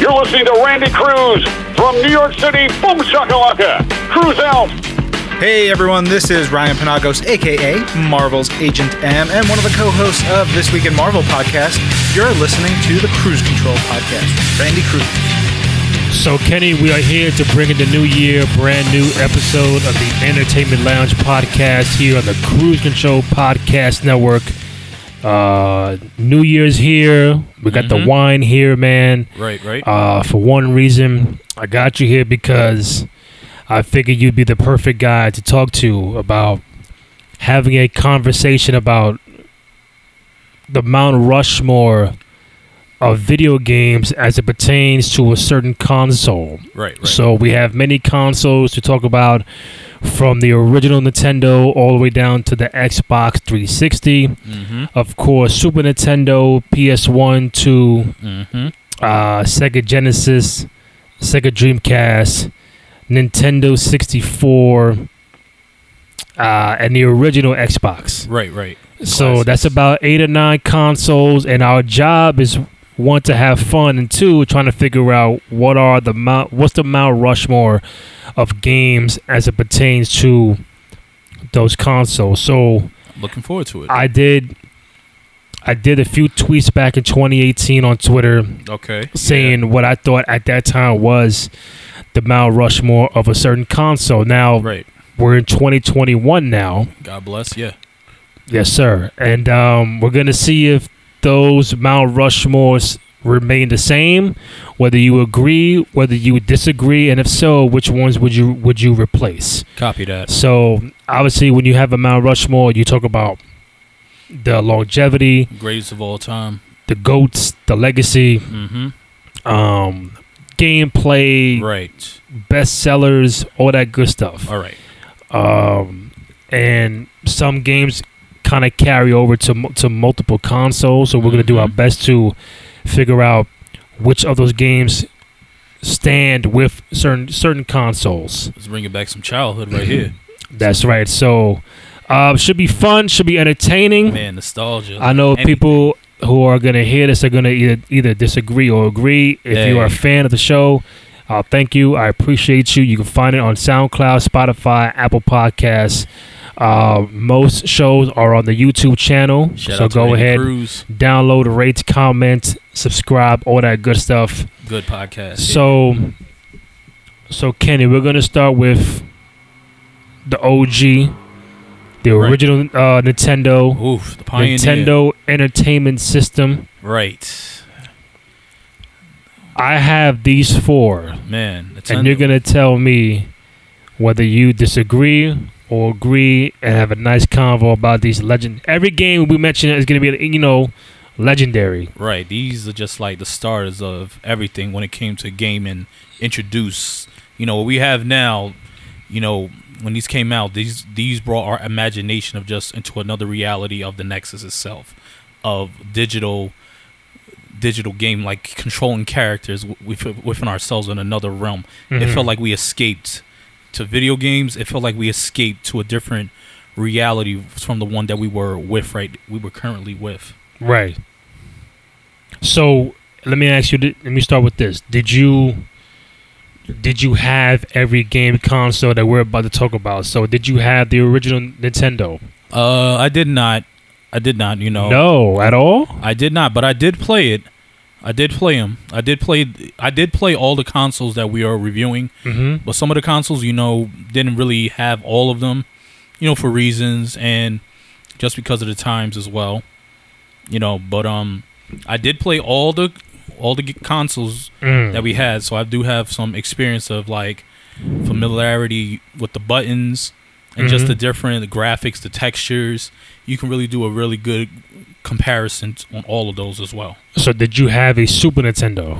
You're listening to Randy Cruz from New York City. Boom shakalaka. Cruz out. Hey everyone, this is Ryan Penagos, aka Marvel's Agent M, and one of the co-hosts of This Week in Marvel podcast. You're listening to the Cruise Control podcast. Randy Cruz. So, Kenny, we are here to bring in the new year, brand new episode of the Entertainment Lounge podcast here on the Cruise Control Podcast Network. Uh, New Year's here. We got the wine here, man. Right, right. Uh, for one reason, I got you here because I figured you'd be the perfect guy to talk to about having a conversation about the Mount Rushmore of video games as it pertains to a certain console. right, right. So we have many consoles to talk about from the original Nintendo all the way down to the Xbox 360. mm-hmm. Of course, Super Nintendo, PS1, 2, Mm-hmm. uh, Sega Genesis, Sega Dreamcast, Nintendo 64, uh, and the original Xbox. Right, right. So Classics. that's about eight or nine consoles, and our job is one to have fun, and two trying to figure out what are the mount, what's the Mount Rushmore of games as it pertains to those consoles. So looking forward to it. I did, I did a few tweets back in 2018 on Twitter okay. saying what I thought at that time was the Mount Rushmore of a certain console. Now right. we're in 2021 now. God bless. Yeah. Yes, sir. And um, we're gonna see if those Mount Rushmores remain the same, whether you agree, whether you disagree, and if so, which ones would you would you replace? Copy that. So obviously, when you have a Mount Rushmore, you talk about the longevity, Greatest of all time. the goats, the legacy, Mm-hmm. um, gameplay, Right. bestsellers, all that good stuff. All right. um, and some games kind of carry over to to multiple consoles. So we're gonna do our Mhm. best to figure out which of those games stand with certain certain consoles. Let's bring it back some childhood right here. That's right. So uh, should be fun, should be entertaining. Man, nostalgia. I know Anything. people who are gonna hear this are gonna either either disagree or agree. If you are a fan of the show. Uh, thank you. I appreciate you. You can find it on SoundCloud, Spotify, Apple Podcasts. Uh, most shows are on the YouTube channel. Shout so go Randy ahead, Cruz. download, rate, comment, subscribe, all that good stuff. Good podcast. So, so Kenny, we're gonna start with the OG, the Right. original uh, Nintendo, Oof, the pioneer. Nintendo Entertainment System. Right. I have these four, Man, Nintendo. and you're gonna tell me whether you disagree or agree, and have a nice convo about these legend. Every game we mention is gonna be, you know, legendary. Right. These are just like the stars of everything when it came to gaming. Introduce, you know, what we have now. You know, when these came out, these these brought our imagination of just into another reality of the Nexus itself, of digital, digital game like controlling characters within ourselves in another realm. It Mhm. felt like we escaped to video games. It felt like we escaped to a different reality from the one that we were with. Right, we were currently with. Right. So let me ask you. Let me start with this. Did you did you have every game console that we're about to talk about? So did you have the original Nintendo? Uh, I did not. I did not. You know. No, at all. I did not. But I did play it. I did play them. I did play. I did play all the consoles that we are reviewing. Mm-hmm. But some of the consoles, you know, didn't really have all of them. You know, for reasons and just because of the times as well. You know, but um, I did play all the all the consoles Mm. that we had, so I do have some experience of like familiarity with the buttons and just Mhm. the different graphics, the textures. You can really do a really good comparison t- on all of those as well. So did you have a Super Nintendo?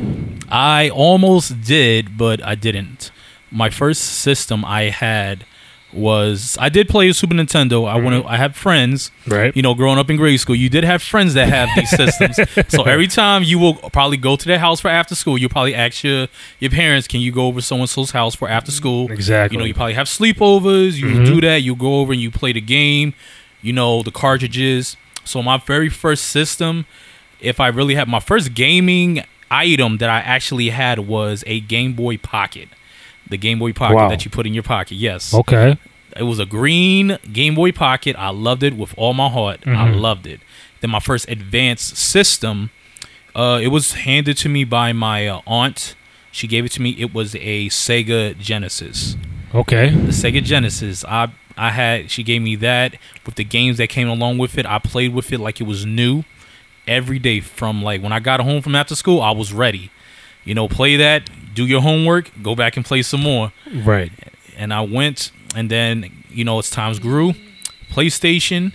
I almost did, but I didn't. My first system I had was I did play a Super Nintendo. I want to. I had friends. Right. You know, growing up in grade school, you did have friends that have these systems. So every time you will probably go to their house for after school, you probably ask your your parents, "Can you go over so and so's house for after school?" Exactly. You know, you probably have sleepovers. You Mhm. do that. You go over and you play the game. You know the cartridges. So my very first system, if I really had my first gaming item that I actually had was a Game Boy Pocket. The Game Boy Pocket Wow. that you put in your pocket. Yes. Okay. It was a green Game Boy Pocket. I loved it with all my heart. I Mhm. loved it. Then my first advanced system, uh, it was handed to me by my uh, aunt. She gave it to me. It was a Sega Genesis. Okay. The Sega Genesis. I I had. She gave me that with the games that came along with it. I played with it like it was new every day. From like when I got home from after school, I was ready. You know, play that, do your homework, go back and play some more Right. and I went, and then you know as times grew, PlayStation.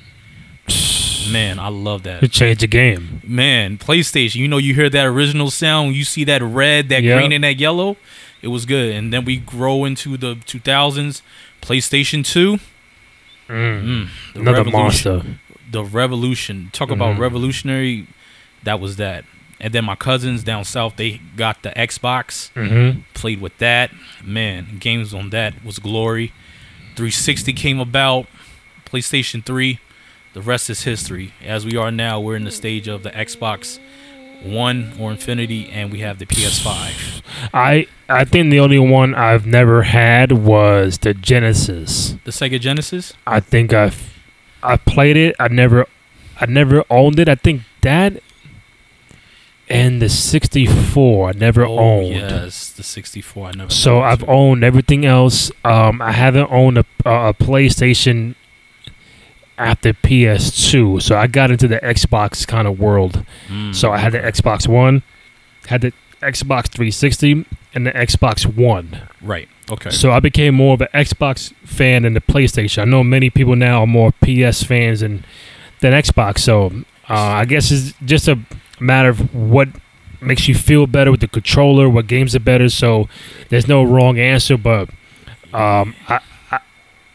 Man, I love that. To change the game. Man, PlayStation. You know, you hear that original sound, you see that red, that Yeah. green, and that yellow. It was good, and then we grow into the 2000s. PlayStation Two. Mm, the Another monster. The revolution. Talk about Mhm. revolutionary. That was that. And then my cousins down south, they got the Xbox Mm-hmm. played with that. Man, games on that was glory. 360 came about, PlayStation 3. The rest is history. As we are now, we're in the stage of the Xbox One or Infinity, and we have the PS5. I I think the only one I've never had was the Genesis. The Sega Genesis. I think I've I played it. I never I never owned it. I think that and the 64 I never oh owned. yes, the 64. I never. So I've owned everything else. Um, I haven't owned a, a PlayStation after PS2. So I got into the Xbox kind of world. Mm, So I had the Xbox One, had the Xbox 360, and the Xbox One. right. Okay. So I became more of an Xbox fan than the PlayStation. I know many people now are more PS fans than than Xbox. So uh, I guess it's just a matter of what makes you feel better with the controller, what games are better. So there's no wrong answer, but um, I,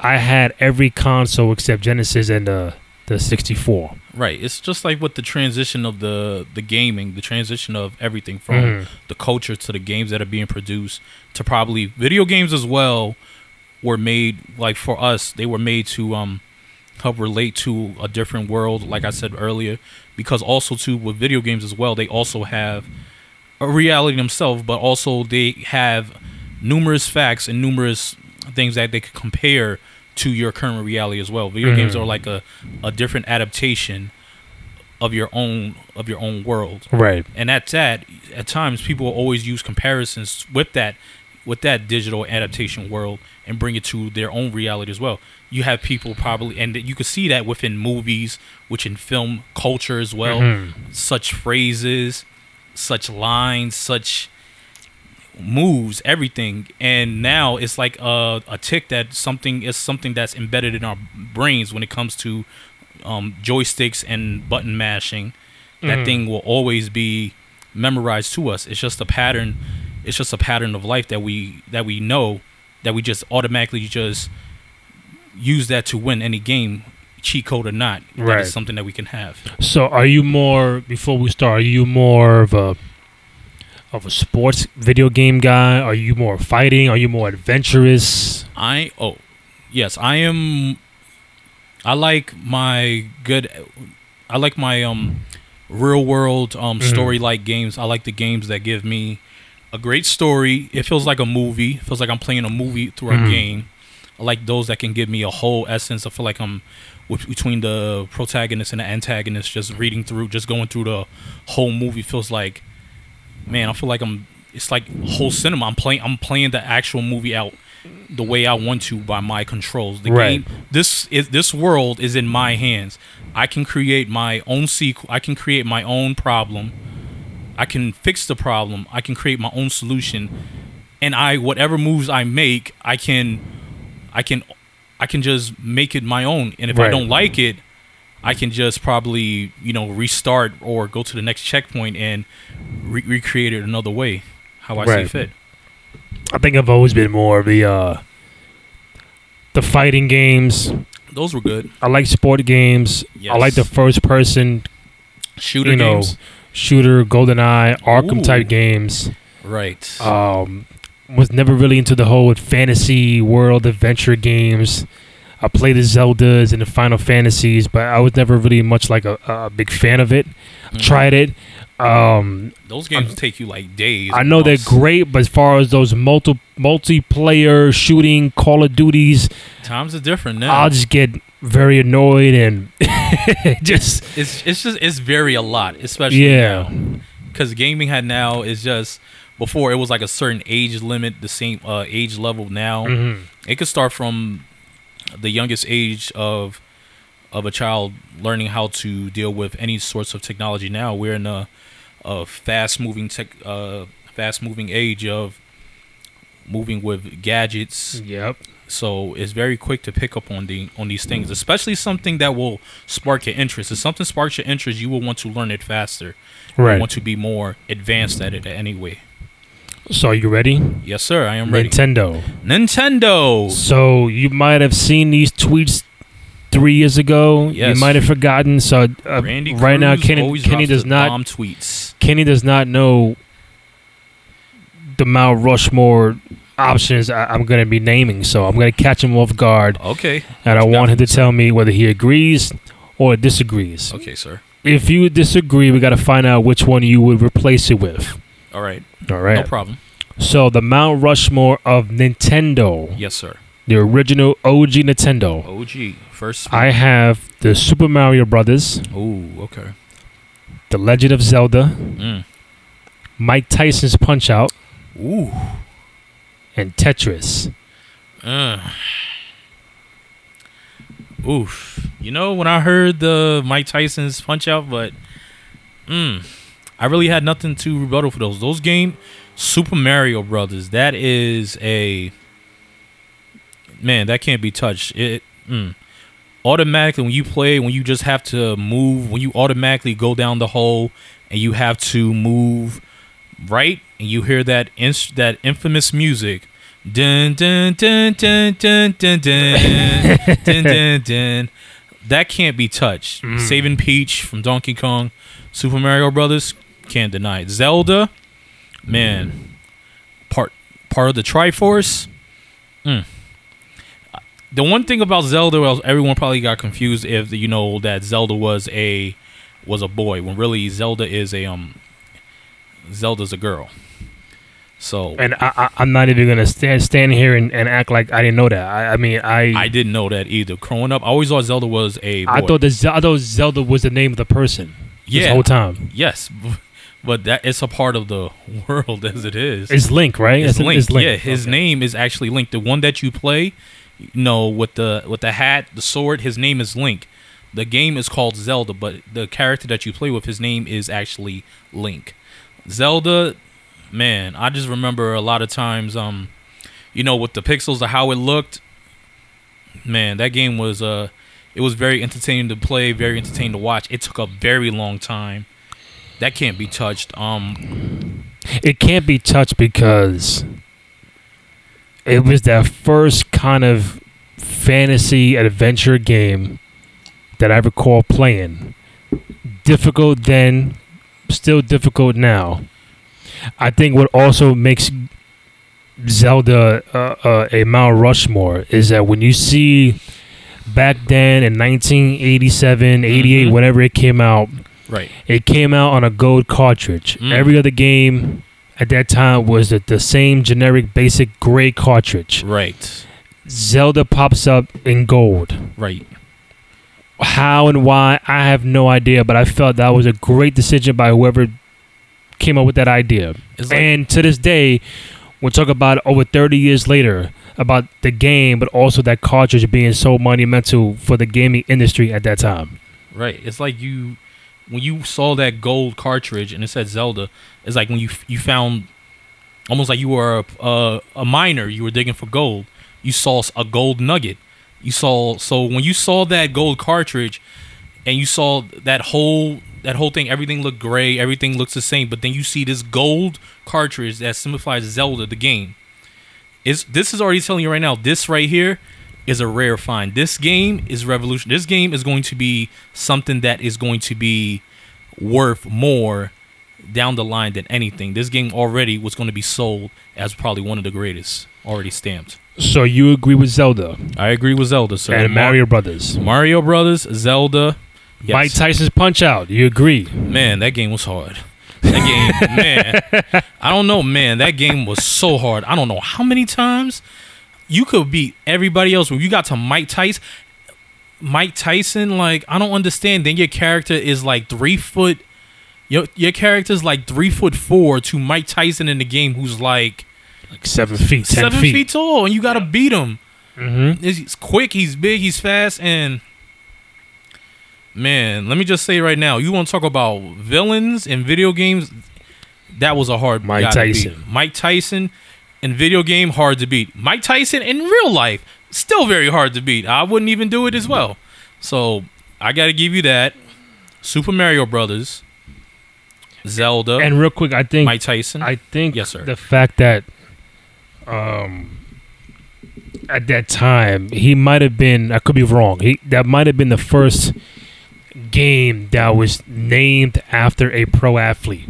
I had every console except Genesis and the the 64. Right. It's just like with the transition of the the gaming, the transition of everything from Mhm. the culture to the games that are being produced to probably video games as well were made like for us they were made to um help relate to a different world like I said earlier because also too with video games as well they also have a reality themselves but also they have numerous facts and numerous things that they could compare to your current reality as well video games Mhm. are like a, a different adaptation of your own of your own world Right. and at that at times people will always use comparisons with that with that digital adaptation world and bring it to their own reality as well you have people probably and you can see that within movies which in film culture as well Mhm. such phrases such lines such moves everything and now it's like a, a tick that something is something that's embedded in our brains when it comes to um, joysticks and button mashing that Mhm. thing will always be memorized to us it's just a pattern it's just a pattern of life that we that we know that we just automatically just use that to win any game cheat code or not that Right. is something that we can have So, are you more before we start? Are you more of a of a sports video game guy? Are you more fighting? Are you more adventurous? I oh yes, I am. I like my good. I like my um real world um Mhm. story like games. I like the games that give me a great story. It feels like a movie. It feels like I'm playing a movie through Mhm. a game. I like those that can give me a whole essence. I feel like I'm between the protagonist and the antagonist, just reading through, just going through the whole movie. Feels like, man, I feel like I'm. It's like whole cinema. I'm playing. I'm playing the actual movie out the way I want to by my controls. The Right. game. This is this world is in my hands. I can create my own sequel. I can create my own problem. I can fix the problem. I can create my own solution. And I whatever moves I make, I can I can I can just make it my own. And if I don't like it, I can just probably, you know, restart or go to the next checkpoint and re- recreate it another way how I see fit. I think I've always been more of the uh, the fighting games. Those were good. I like sport games. Yes. I like the first person Shooter you know, games. shooter, GoldenEye, Arkham Ooh. type games. Right. Um, was never really into the whole fantasy world adventure games. I played the Zeldas and the Final Fantasies, but I was never really much like a, a big fan of it. Mhm. Tried it. Um, Those games take you like days. I know they're great, but as far as those multi multiplayer shooting Call of Duties, Times are different now. I'll just get very annoyed and just it's it's just it's very a lot, especially yeah. because gaming had now is just before it was like a certain age limit, the same uh, age level now. Mhm. It could start from the youngest age of of a child learning how to deal with any sorts of technology. Now we're in a, a fast moving tech, uh, fast moving age of moving with gadgets. Yep. So it's very quick to pick up on the on these things, especially something that will spark your interest. If something sparks your interest, you will want to learn it faster. You Right. want to be more advanced at it anyway. So are you ready? Yes, sir. I am ready. Nintendo. Nintendo. So you might have seen these tweets three years ago. Yes. You might have forgotten. So uh, right now, Kenny Kenny does not tweets. Kenny does not know the Mount Rushmore options I, I'm going to be naming. So I'm going to catch him off guard, Okay. and I What you got want him to tell me whether he agrees or disagrees. Okay, sir. If you disagree, we got to find out which one you would replace it with. All right. All right. No problem. So the Mount Rushmore of Nintendo, Yes, sir. the original OG Nintendo. OG. First. I have the Super Mario Brothers, Ooh, okay. The Legend of Zelda, Mm. Mike Tyson's Punch Out, Ooh. and Tetris. Uh. Oof. You know, when I heard the Mike Tyson's punch out, but mm, I really had nothing to rebuttal for those. Those game Super Mario Brothers, that is a man, that can't be touched. It mm. automatically when you play, when you just have to move, when you automatically go down the hole and you have to move right and you hear that inst- that infamous music dun dun dun dun dun dun dun dun dun dun that can't be touched saving peach from donkey kong super mario brothers can't deny it zelda man part part of the triforce mm. the one thing about zelda was everyone probably got confused if you know that zelda was a was a boy when really zelda is a um zelda's a girl so And I, I, I'm not even gonna stand stand here and, and act like I didn't know that. I, I mean, I I didn't know that either. Growing up, I always thought Zelda was a boy. I thought the I thought Zelda was the name of the person. This Yeah. whole time. yes, but that it's a part of the world as it is. It's Link, right? It's Link. It's Link. Yeah, his Okay. name is actually Link. The one that you play, you know, with the with the hat, the sword, his name is Link. The game is called Zelda, but the character that you play with, his name is actually Link. Zelda, man, I just remember a lot of times, um, you know, with the pixels of how it looked. Man, that game was uh, it was very entertaining to play, very entertaining to watch. It took a very long time. That can't be touched. Um, It can't be touched because it was that first kind of fantasy adventure game that I recall playing. Difficult then, still difficult now. I think what also makes Zelda uh, uh, a Mount Rushmore is that when you see back then in 1987, 88, Mhm. whenever it came out, right. it came out on a gold cartridge. Mm. Every other game at that time was the, the same generic basic gray cartridge. Right. Zelda pops up in gold. Right. How and why, I have no idea, but I felt that was a great decision by whoever came up with that idea. Like, and to this day, we'll talk about over 30 years later about the game, but also that cartridge being so monumental for the gaming industry at that time. right. It's like you when you saw that gold cartridge and it said Zelda. It's like when you you found almost like you were a, a, a miner. You were digging for gold. You saw a gold nugget. You saw so when you saw that gold cartridge and you saw that whole that whole thing, everything looked gray, everything looks the same. But then you see this gold cartridge that signifies Zelda, the game. Is this is already telling you right now? This right here is a rare find. This game is revolution. This game is going to be something that is going to be worth more down the line than anything. This game already was going to be sold as probably one of the greatest, already stamped. So you agree with Zelda I agree with Zelda, sir. and Mar- Mario Brothers. Mario Brothers, Zelda. Yes. Mike Tyson's Punch Out. You agree? Man, that game was hard. That game, man. I don't know, man. That game was so hard. I don't know how many times you could beat everybody else. When you got to Mike Tyson, Mike Tyson, like I don't understand. Then your character is like three foot. Your your character's like three foot four to Mike Tyson in the game, who's like Like seven feet, seven feet. feet. tall, and you got to beat him. Mm-hmm. He's quick, he's big, he's fast, and man, let me just say right now, you want to talk about villains in video games? That was a hard Mike guy to beat. Tyson. Mike Tyson in video game hard to beat. Mike Tyson in real life still very hard to beat. I wouldn't even do it as well. So I got to give you that. Super Mario Brothers, Zelda, And real quick, I think Mike Tyson. I think Yes, sir. the fact that um at that time he might have been I could be wrong. He that might have been the first game that was named after a pro athlete.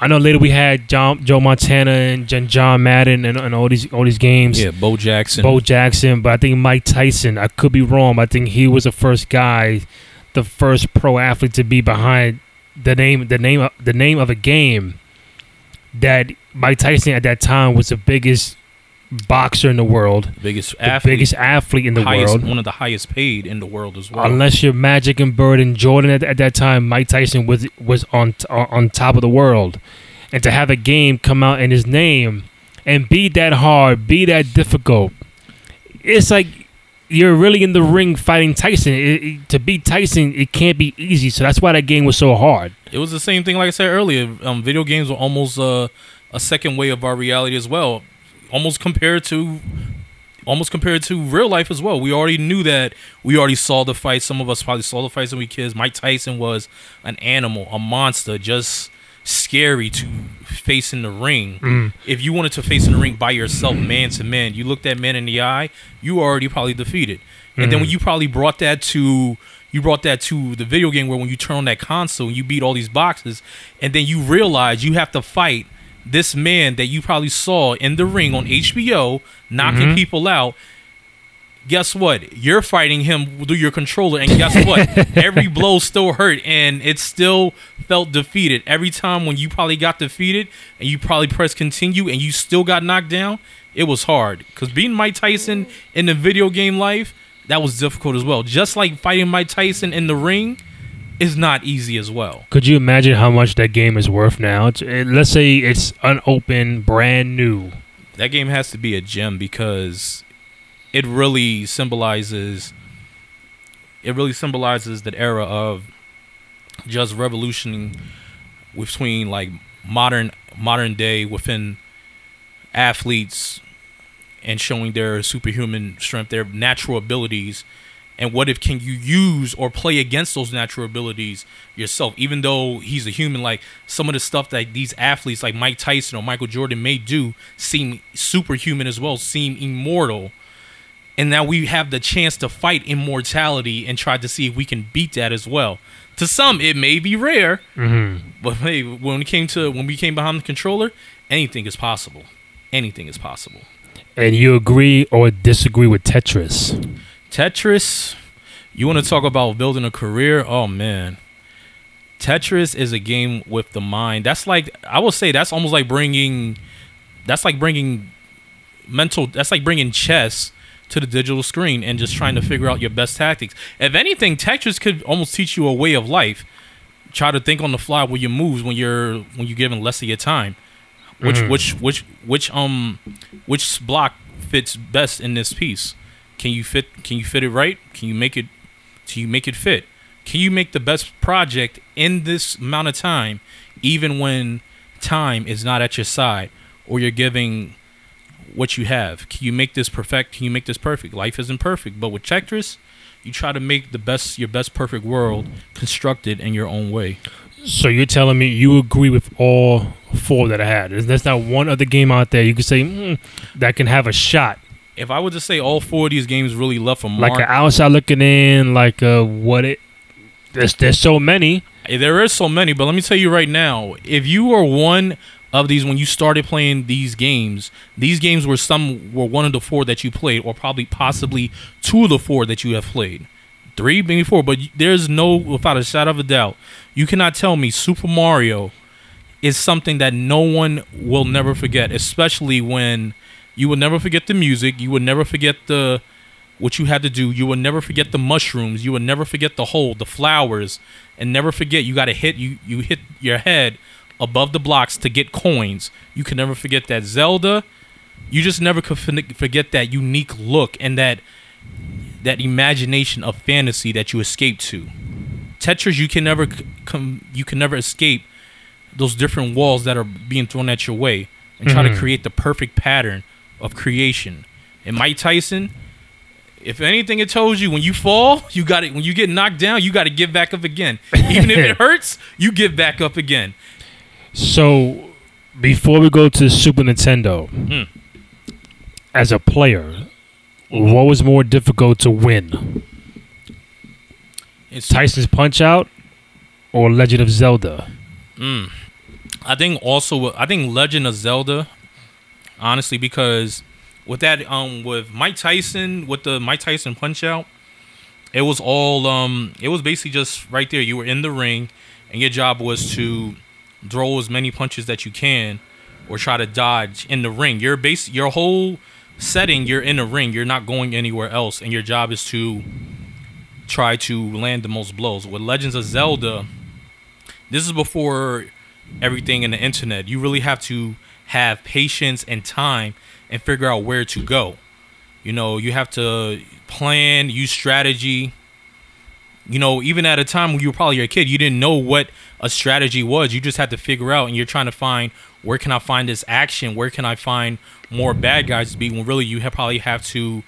I know later we had John, Joe Montana and John, John Madden and, and all these all these games. yeah, Bo Jackson. Bo Jackson, but I think Mike Tyson. I could be wrong. But I think he was the first guy, the first pro athlete to be behind the name, the name, of, the name of a game that Mike Tyson at that time was the biggest boxer in the world, biggest the athlete, biggest athlete in the highest, world. one of the highest paid in the world as well. Unless you're Magic and Bird and Jordan at, at that time, Mike Tyson was was on on top of the world, and to have a game come out in his name and be that hard, be that difficult, it's like you're really in the ring fighting Tyson. It- it- to beat Tyson, it can't be easy. So that's why that game was so hard. It was the same thing, like I said earlier. Um, video games were almost uh, a second way of our reality as well, almost compared to, almost compared to real life as well. We already knew that. We already saw the fight. Some of us probably saw the fights when we kids. Mike Tyson was an animal, a monster, just scary to face in the ring. Mm. If you wanted to face in the ring by yourself, man to man, you looked that man in the eye, you already probably defeated. And then mm. when you probably brought that to you brought that to the video game where when you turn on that console and you beat all these boxes, and then you realize you have to fight this man that you probably saw in the ring on HBO knocking mm-hmm. people out. Guess what? You're fighting him through your controller, and guess what? Every blow still hurt, and it still felt defeated. Every time when you probably got defeated, and you probably pressed continue, and you still got knocked down, it was hard. Because beating Mike Tyson in the video game life, that was difficult as well. Just like fighting Mike Tyson in the ring is not easy as well. Could you imagine how much that game is worth now? It's, it, let's say it's unopened, brand new. That game has to be a gem because it really symbolizes it really symbolizes that era of just revolution between like modern modern day within athletes and showing their superhuman strength, their natural abilities, and what if can you use or play against those natural abilities yourself? Even though he's a human, like some of the stuff that these athletes like Mike Tyson or Michael Jordan may do seem superhuman as well, seem immortal. And now we have the chance to fight immortality and try to see if we can beat that as well. To some, it may be rare, Mm-hmm. but hey, when it came to when we came behind the controller, anything is possible. Anything is possible. And you agree or disagree with Tetris? Tetris, you want to talk about building a career? Oh man. Tetris is a game with the mind. That's like I will say that's almost like bringing that's like bringing mental that's like bringing chess to the digital screen and just trying to figure out your best tactics. If anything, Tetris could almost teach you a way of life. Try to think on the fly with your moves when you're when you're given less of your time. Which which which which um which block fits best in this piece? Can you fit can you fit it right? Can you make it can you make it fit? Can you make the best project in this amount of time even when time is not at your side or you're giving what you have? Can you make this perfect? Can you make this perfect? Life isn't perfect, but with Tetris, you try to make the best your best perfect world constructed in your own way. So you're telling me you agree with all four that I had? There's not one other game out there you could say mm, that can have a shot, If I were to say all four of these games really left a mark, like an outside looking in, like uh, what it. There's there's so many. There is so many, but let me tell you right now, if you are one of these when you started playing these games, these games were some were one of the four that you played, or probably possibly two of the four that you have played. Three, maybe four, but there's no without a shadow of a doubt. You cannot tell me Super Mario is something that no one will never forget, especially when you will never forget the music, you will never forget the what you had to do, you will never forget the mushrooms, you will never forget the hole, the flowers, and never forget you got to hit you you hit your head above the blocks to get coins. You can never forget that Zelda. You just never could forget that unique look and that that imagination of fantasy that you escape to. Tetris, you can never come, you can never escape those different walls that are being thrown at your way and try to Mhm. create the perfect pattern of creation. And Mike Tyson, if anything, it tells you when you fall, you got it. When you get knocked down, you got to get back up again. Even if it hurts, you get back up again. So, before we go to Super Nintendo, Hmm. as a player, what was more difficult to win? It's Tyson's Punch Out or Legend of Zelda? Mm. I think also I think Legend of Zelda, honestly, because with that um with Mike Tyson with the Mike Tyson Punch Out, it was all um it was basically just right there. You were in the ring, and your job was to throw as many punches that you can, or try to dodge in the ring. Your base your whole setting you're in a ring. You're not going anywhere else, and your job is to try to land the most blows. With Legends of Zelda, this is before everything in the internet. You really have to have patience and time and figure out where to go. You know, you have to plan, use strategy. You know, even at a time when you were probably a kid, you didn't know what a strategy was. You just had to figure out, and you're trying to find where can I find this action? Where can I find more bad guys to be? When really you have probably have to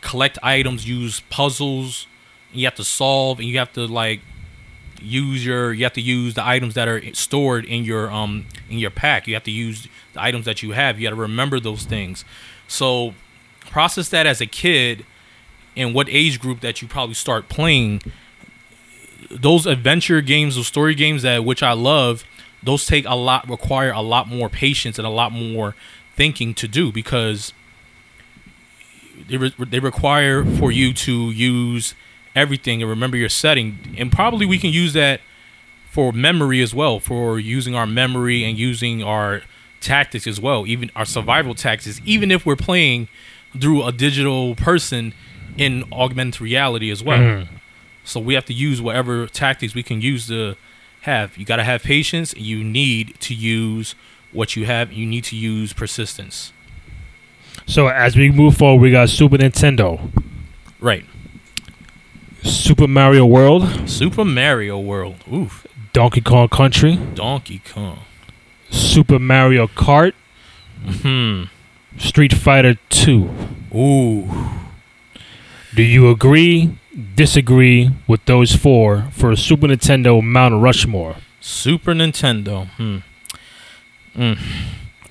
collect items, use puzzles, you have to solve, and you have to like use your you have to use the items that are stored in your um in your pack you have to use the items that you have you got to remember those things. So process that as a kid and what age group that you probably start playing. Those adventure games those story games that which i love those take a lot require a lot more patience and a lot more thinking to do because they, re- they require for you to use everything and remember your setting. And probably we can use that for memory as well for using our memory and using our tactics as well even our survival tactics even if we're playing through a digital person in augmented reality as well. Mhm. so we have to use whatever tactics we can use to have. You got to have patience you need to use what you have you need to use persistence. So, as we move forward, we got Super Nintendo, right. Super Mario World, super mario world. Oof. Donkey Kong Country, donkey kong Super Mario Kart, hmm Street Fighter 2. ooh Do you agree, disagree with those four for a Super Nintendo Mount Rushmore? Super Nintendo. Hmm. Mm.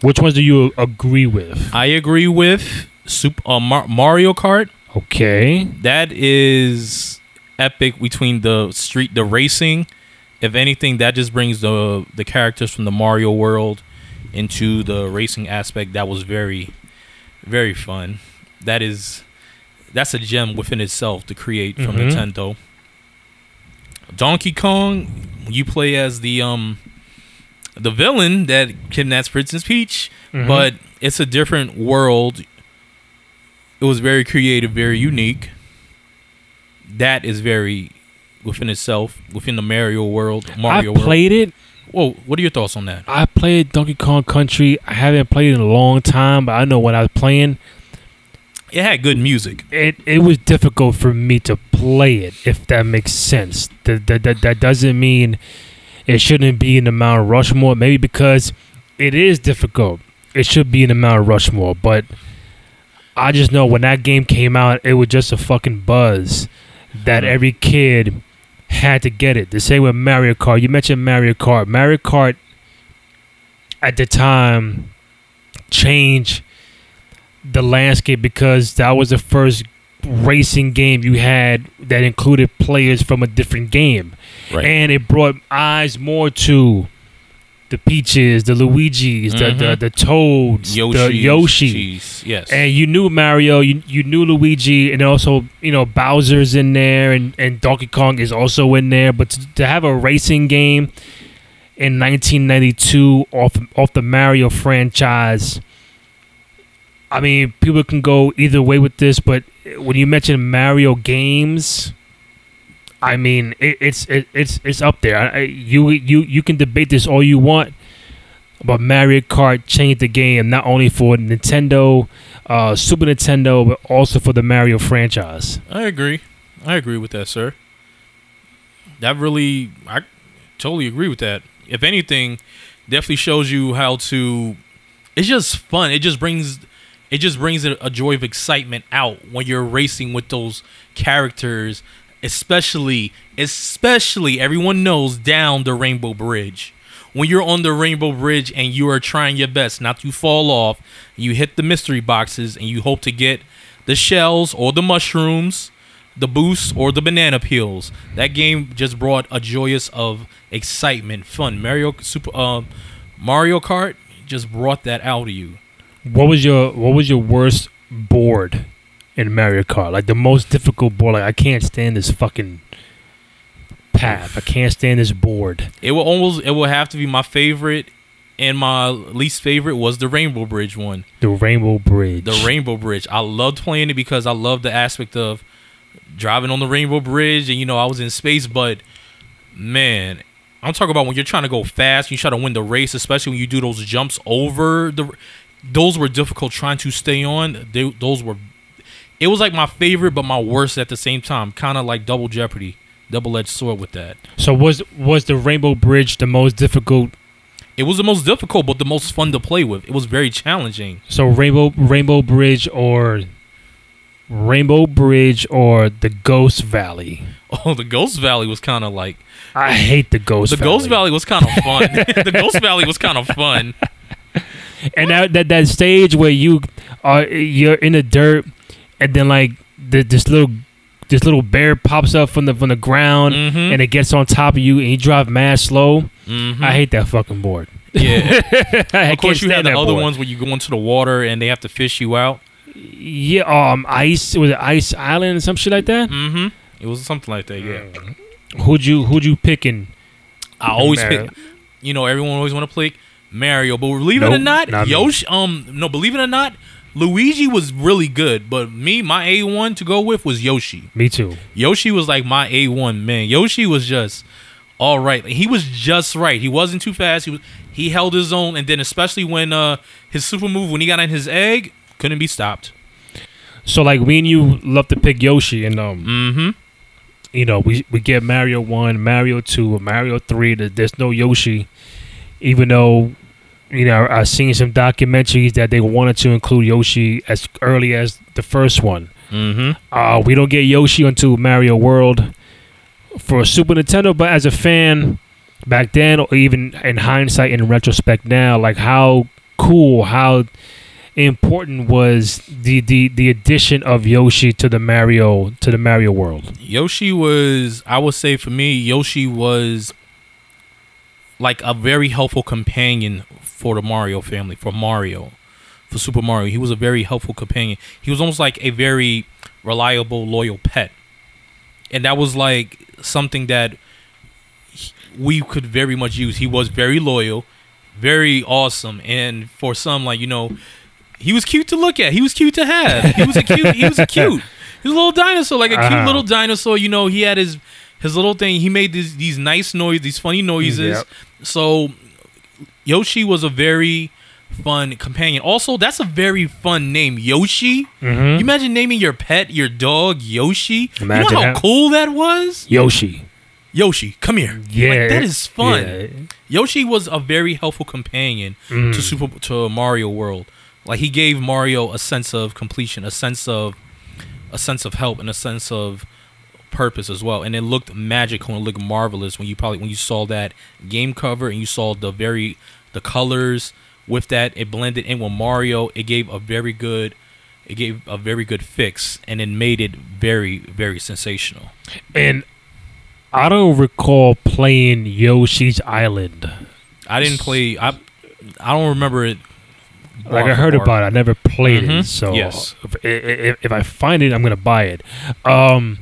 Which ones do you agree with? I agree with Super uh, Mar- Mario Kart. Okay. That is epic between the street, the racing. If anything, that just brings the the characters from the Mario world into the racing aspect. That was very, very fun. That is, that's a gem within itself to create from Mhm. Nintendo. Donkey Kong, you play as the um, the villain that kidnaps Princess Peach Mhm. but it's a different world. It was very creative, very unique. That is very within itself, within the Mario world. I Mario world. played it. Whoa, what are your thoughts on that? I played Donkey Kong Country. I haven't played it in a long time, but I know when I was playing, It had good music. it it was difficult for me to play it. If that makes sense, that that that, that doesn't mean it shouldn't be in the Mount Rushmore. Maybe because it is difficult, it should be in the Mount Rushmore. But I just know when that game came out, it was just a fucking buzz that Mhm. every kid had to get it. The same with Mario Kart. You mentioned Mario Kart. Mario Kart at the time changed the landscape because that was the first racing game you had that included players from a different game. Right. And it brought eyes more to the Peaches, the Luigi's, the, the Mhm. the Toads, Yoshi. the Yoshi. Cheese. Yes. And you knew Mario, you, you knew Luigi, and also you know Bowser's in there, and, and Donkey Kong is also in there. But to, to have a racing game in 1992 off off the Mario franchise. I mean, people can go either way with this, but when you mention Mario games, I mean, it, it's it, it's it's up there. I, you you you can debate this all you want, but Mario Kart changed the game not only for Nintendo, uh, Super Nintendo, but also for the Mario franchise. I agree. I agree with that, sir. That really, I totally agree with that. If anything, definitely shows you how to. It's just fun. It just brings, it just brings a joy of excitement out when you're racing with those characters, especially, especially everyone knows down the Rainbow Bridge. When you're on the Rainbow Bridge and you are trying your best not to fall off, you hit the mystery boxes and you hope to get the shells or the mushrooms the boosts or the banana peels. That game just brought a joyous of excitement, fun. Mario Super uh, Mario Kart just brought that out of you. What was your What was your worst board in Mario Kart? Like the most difficult board. Like I can't stand this fucking path. I can't stand this board. It will almost it will have to be my favorite and my least favorite was the Rainbow Bridge one. The Rainbow Bridge. The Rainbow Bridge. I loved playing it because I loved the aspect of driving on the Rainbow Bridge and you know I was in space, but man, I'm talking about when you're trying to go fast, you try to win the race, especially when you do those jumps over the. Those were difficult trying to stay on. They, those were. It was like my favorite, but my worst at the same time. Kind of like double jeopardy, double edged sword with that. So was was the Rainbow Bridge the most difficult? It was the most difficult, but the most fun to play with. It was very challenging. So Rainbow Rainbow Bridge or Rainbow Bridge or the Ghost Valley. Oh, the Ghost Valley was kind of like I hate the Ghost. the Valley. Ghost Valley was kind of fun. the Ghost Valley was kind of fun. and that, that that stage where you are you're in the dirt, and then like the, this little this little bear pops up from the from the ground, Mhm. and it gets on top of you, and you drive mad slow. Mhm. I hate that fucking board. Yeah. Of course, you had stand the other board. ones where you go into the water and they have to fish you out. Yeah, um, ice was it Ice Island or some shit like that? Mm-hmm. It was something like that. Yeah. Who'd you who'd you picking? I always Mario. pick. You know, everyone always want to play Mario, but believe it or Nope, not, not me. Yoshi. Um, no, believe it or not, Luigi was really good. But me, my A one to go with was Yoshi. Me too. Yoshi was like my A one man. Yoshi was just all right. He was just right. He wasn't too fast. He was he held his own, and then especially when uh his super move when he got in his egg couldn't be stopped. So like me and you love to pick Yoshi, and um, Mm-hmm. you know, we we get Mario one, Mario two, Mario three. There's no Yoshi, even though you know I've seen some documentaries that they wanted to include Yoshi as early as the first one. Mm-hmm. Uh, we don't get Yoshi until Mario World for Super Nintendo, but as a fan back then, or even in hindsight, in retrospect now, like how cool, how important was the, the, the addition of Yoshi to the Mario to the Mario World. Yoshi was, I would say for me, Yoshi was like a very helpful companion for the Mario family, for Mario, for Super Mario. He was a very helpful companion. He was almost like a very reliable, loyal pet. And that was like something that we could very much use. He was very loyal, very awesome, and for some, like you know, he was cute to look at. He was cute to have. He was a cute. he was a cute. He was a little dinosaur, like a cute Uh-huh. little dinosaur. You know, he had his his little thing. He made these these nice noise, these funny noises. Yep. So Yoshi was a very fun companion. Also, that's a very fun name, Yoshi. Mm-hmm. You imagine naming your pet, your dog, Yoshi. Imagine you know how that. cool that was. Yoshi. Yoshi, come here. Yeah. Like, that is fun. Yeah. Yoshi was a very helpful companion Mm. to Super to Mario World. Like he gave Mario a sense of completion, a sense of a sense of help, and a sense of purpose as well. And it looked magical and looked marvelous when you probably when you saw that game cover and you saw the very the colors with that it blended in with Mario. It gave a very good it gave a very good fix and it made it very very sensational. And I don't recall playing Yoshi's Island. I didn't play. I I don't remember it. Like I heard about it, I never played Mhm. it. So Yes. if, if, if I find it, I'm gonna buy it. Um,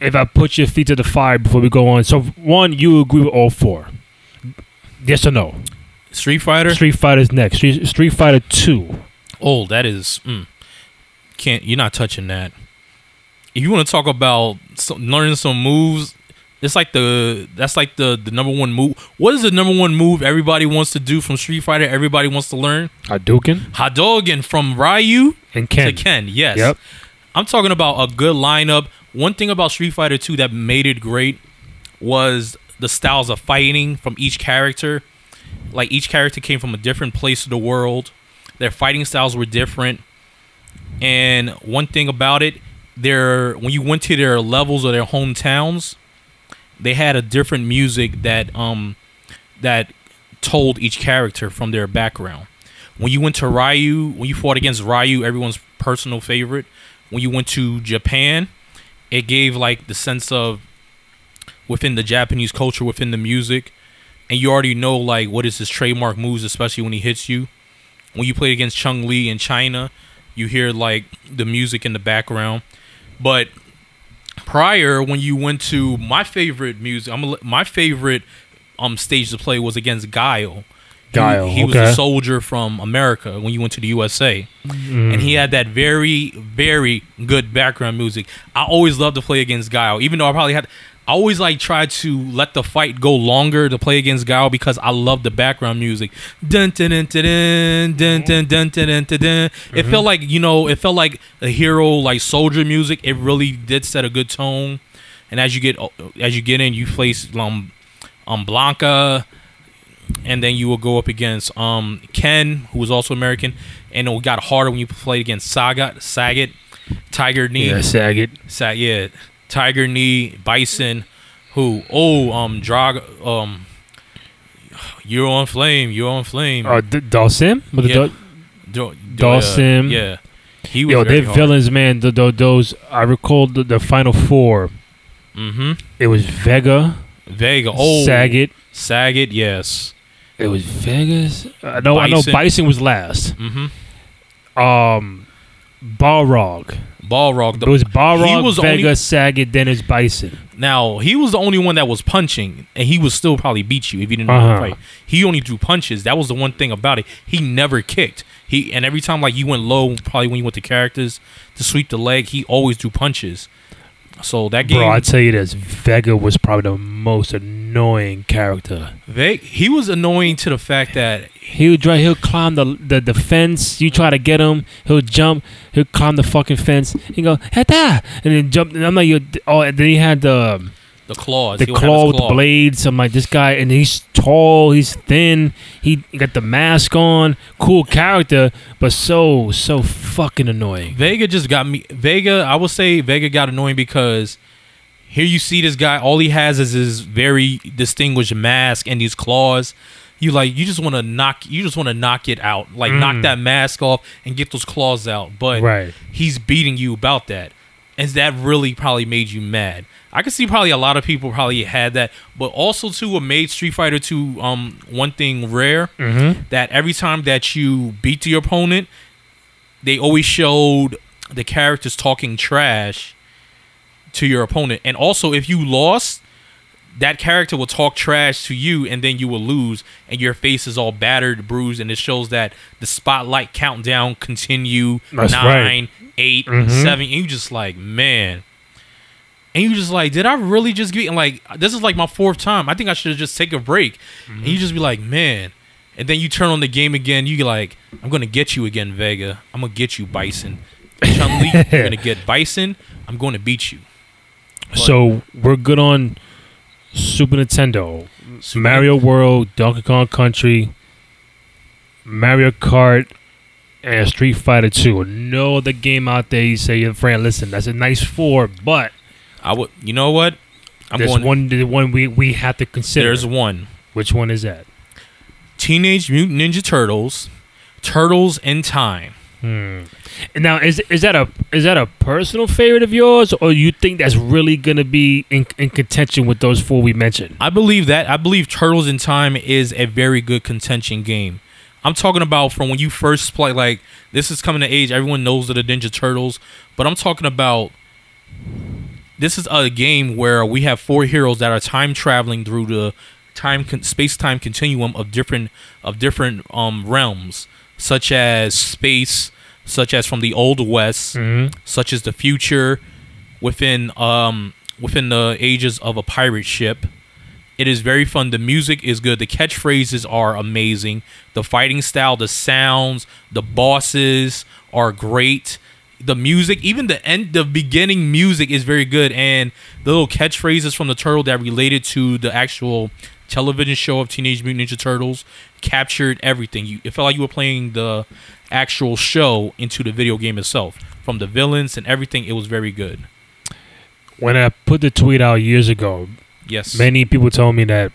if I put your feet to the fire before we go on, so one, you agree with all four. Yes or no? Street Fighter. Street Fighter's next. Street, Street Fighter Two. Oh, that is mm, can't. You're not touching that. If you want to talk about some, learning some moves, it's like the that's like the the number one move. What is the number one move everybody wants to do from Street Fighter? Everybody wants to learn Hadouken Hadouken from Ryu and Ken. to Ken. Yes. Yep. I'm talking about a good lineup. One thing about Street Fighter 2 that made it great was the styles of fighting from each character. Like each character came from a different place of the world. Their fighting styles were different. And one thing about it, their when you went to their levels or their hometowns, they had a different music that um that told each character from their background. When you went to Ryu, when you fought against Ryu, everyone's personal favorite. When you went to Japan, it gave like the sense of within the Japanese culture, within the music, and you already know like what is his trademark moves, especially when he hits you. When you played against Chun Li in China, you hear like the music in the background. But prior, when you went to my favorite music, I'm my favorite um stage to play was against Guile. He- Guile, He, was okay. a soldier from America when you went to the USA, and he had that very, very good background music. I always loved to play against Guile, even though I probably had. I always like try to let the fight go longer to play against Guile because I love the background music. Dun dun dun dun dun dun dun dun dun dun dun. It felt like you know, it felt like a hero like soldier music. It really did set a good tone. And as you get as you get in, you face um, um Blanka, and then you will go up against um Ken, who was also American, and it got harder when you played against Sagat, Sagat, Tiger Knee, Yeah, Sagat. Sa- yeah, Tiger Knee, Bison, who oh um Drag um, you're on flame, you're on flame. Uh, D- Dhalsim? Yeah. Dal- Do- do- Dawson. yeah, he was Yo, they're villains, man. The, the, those I recall the, the final four. Mm-hmm. It was Vega, Vega, oh Sagat. Sagat, yes. It was Vegas. I know. I know. Bison. Bison was last. Mm-hmm. Um, Balrog. Balrog. it was Balrog, he was the Vega, only- Sagat, then it's Bison. Now he was the only one that was punching, and he would still probably beat you if he didn't Uh-huh. to fight. He only threw punches. That was the one thing about it. He never kicked. He and every time like you went low, probably when you went to characters to sweep the leg, he always threw punches. So that game, Bro, I tell you this, Vega was probably the most annoying character. Ve- he was annoying to the fact that He would try. He'll climb the, the the fence. You try to get him. He'll jump. He'll climb the fucking fence. He go heta, and then jump. And I'm like, you. Oh, and then he had the the claws, the he would have claw with the blades. I'm like, this guy, and he's tall. He's thin. He got the mask on. Cool character, but so so fucking annoying. Vega just got me. Vega, I would say Vega got annoying because here you see this guy. All he has is his very distinguished mask and these claws. You like, you just want to knock. You just want to knock it out, like knock that mask off and get those claws out. But Right. he's beating you about that, and that really probably made you mad. I can see probably a lot of people probably had that, but also too, what made Street Fighter Two um one thing rare Mm-hmm. that every time that you beat the opponent, they always showed the characters talking trash to your opponent. And also, if you lost, that character will talk trash to you, and then you will lose, and your face is all battered, bruised, and it shows that the spotlight countdown continue That's nine, eight, Mhm. seven, and you just like, man. And you just like, did I really just get and like this is like my fourth time. I think I should just take a break. And you just be like, man. And then you turn on the game again. You like, I'm gonna get you again, Vega. I'm gonna get you, Bison. Chun Li, you're gonna get Bison. I'm going to beat you. So we're good on Super Nintendo, Super- Mario World, Donkey Kong Country, Mario Kart, and Street Fighter Two. No other game out there you say, your friend, listen, that's a nice four, but I would. You know what? I'm there's going. one the one we, we have to consider. There's one. Which one is that? Teenage Mutant Ninja Turtles. Turtles in Time. Hmm. Now is is that a is that a personal favorite of yours, or you think that's really gonna be in, in contention with those four we mentioned? I believe that. I believe Turtles in Time is a very good contention game. I'm talking about from when you first play. Like this is coming to age. Everyone knows of the Ninja Turtles, but I'm talking about. This is a game where we have four heroes that are time traveling through the time con- space time continuum of different of different um realms, such as space, such as from the old west, such as the future, within um within the ages of a pirate ship. It is very fun. The music is good. The catchphrases are amazing. The fighting style, the sounds, the bosses are great. The music, even the end, the beginning music is very good, and the little catchphrases from the turtle that related to the actual television show of Teenage Mutant Ninja Turtles captured everything. You, it felt like you were playing the actual show into the video game itself, from the villains and everything. It was very good. When I put the tweet out years ago, Yes, many people told me that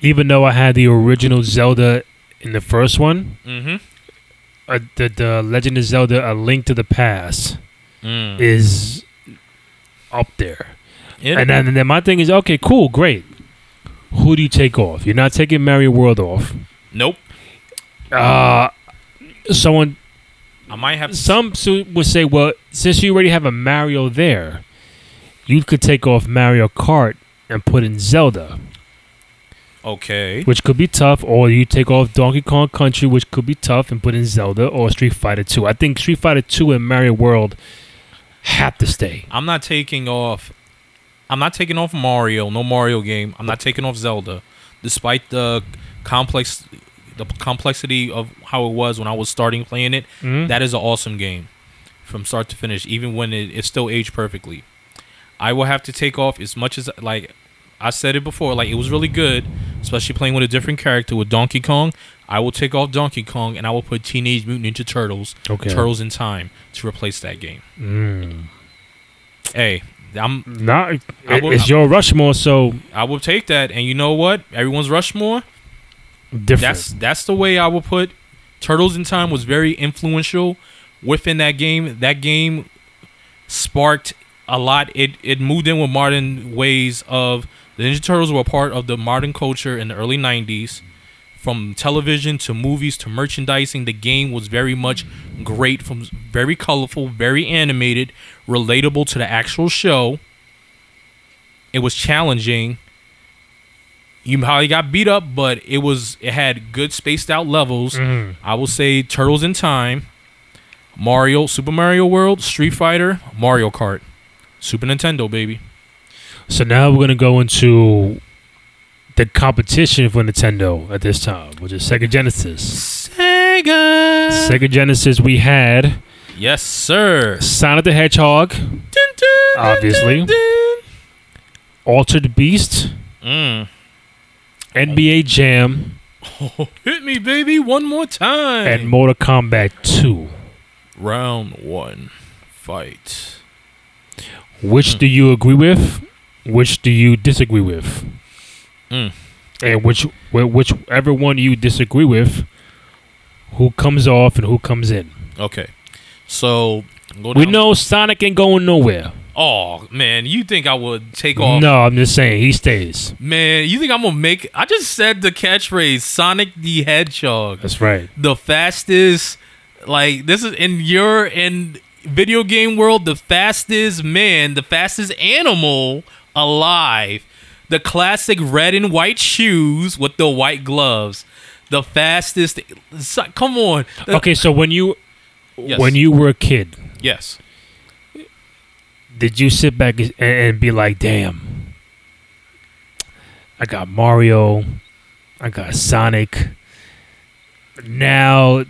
even though I had the original Zelda in the first one, Mm-hmm. Uh, the, the Legend of Zelda: A Link to the Past Mm. is up there. And then, and then my thing is, okay, cool, great. Who do you take off? You're not taking Mario World off. nope. Uh, someone, I might have some su- would say, well, since you already have a Mario there, you could take off Mario Kart and put in Zelda, Okay. which could be tough, or you take off Donkey Kong Country, which could be tough, and put in Zelda or Street Fighter 2. I think Street Fighter 2 and Mario World have to stay. I'm not taking off. I'm not taking off Mario. No Mario game. I'm not taking off Zelda, despite the complex, the complexity of how it was when I was starting playing it. Mhm. That is an awesome game, from start to finish. Even when it, it still aged perfectly. I will have to take off as much as like I said it before. Like it was really good, especially playing with a different character with Donkey Kong. I will take off Donkey Kong and I will put Teenage Mutant Ninja Turtles, Okay. Turtles in Time, to replace that game. Mm. Hey, I'm Not, I will- it's your Rushmore, so I will take that. And you know what? Everyone's Rushmore. different. That's that's the way I will put. Turtles in Time was very influential within that game. That game sparked a lot. It it moved in with modern ways of the Ninja Turtles were a part of the modern culture in the early '90s. From television to movies to merchandising, the game was very much great. From very colorful, very animated, relatable to the actual show. It was challenging you probably got beat up, but it was it had good spaced out levels. Mhm. I will say Turtles in Time, Mario, Super Mario World, Street Fighter, Mario Kart, Super Nintendo, baby. So now we're gonna go into the competition for Nintendo at this time, which is Sega Genesis. Sega. Sega Genesis, we had Yes, sir. Sonic the Hedgehog, Dun, dun, Obviously. dun, dun. Altered Beast, Mm. NBA Jam, Hit me, baby, one more time. and Mortal Kombat 2. Round one, fight. Which do you agree with? Which do you disagree with? Mm. And which whichever one you disagree with, who comes off and who comes in? Okay, so go We know Sonic ain't going nowhere. Oh man, you think I would take off? No, I'm just saying he stays. Man, you think I'm gonna make? I just said the catchphrase Sonic the Hedgehog, That's right. the fastest. Like this is in your in video game world, the fastest man, the fastest animal alive. The classic red and white shoes with the white gloves. The fastest. Come on. Okay, so when you Yes. when you were a kid, Yes. did you sit back and, and be like, "Damn, I got Mario, I got Sonic. Now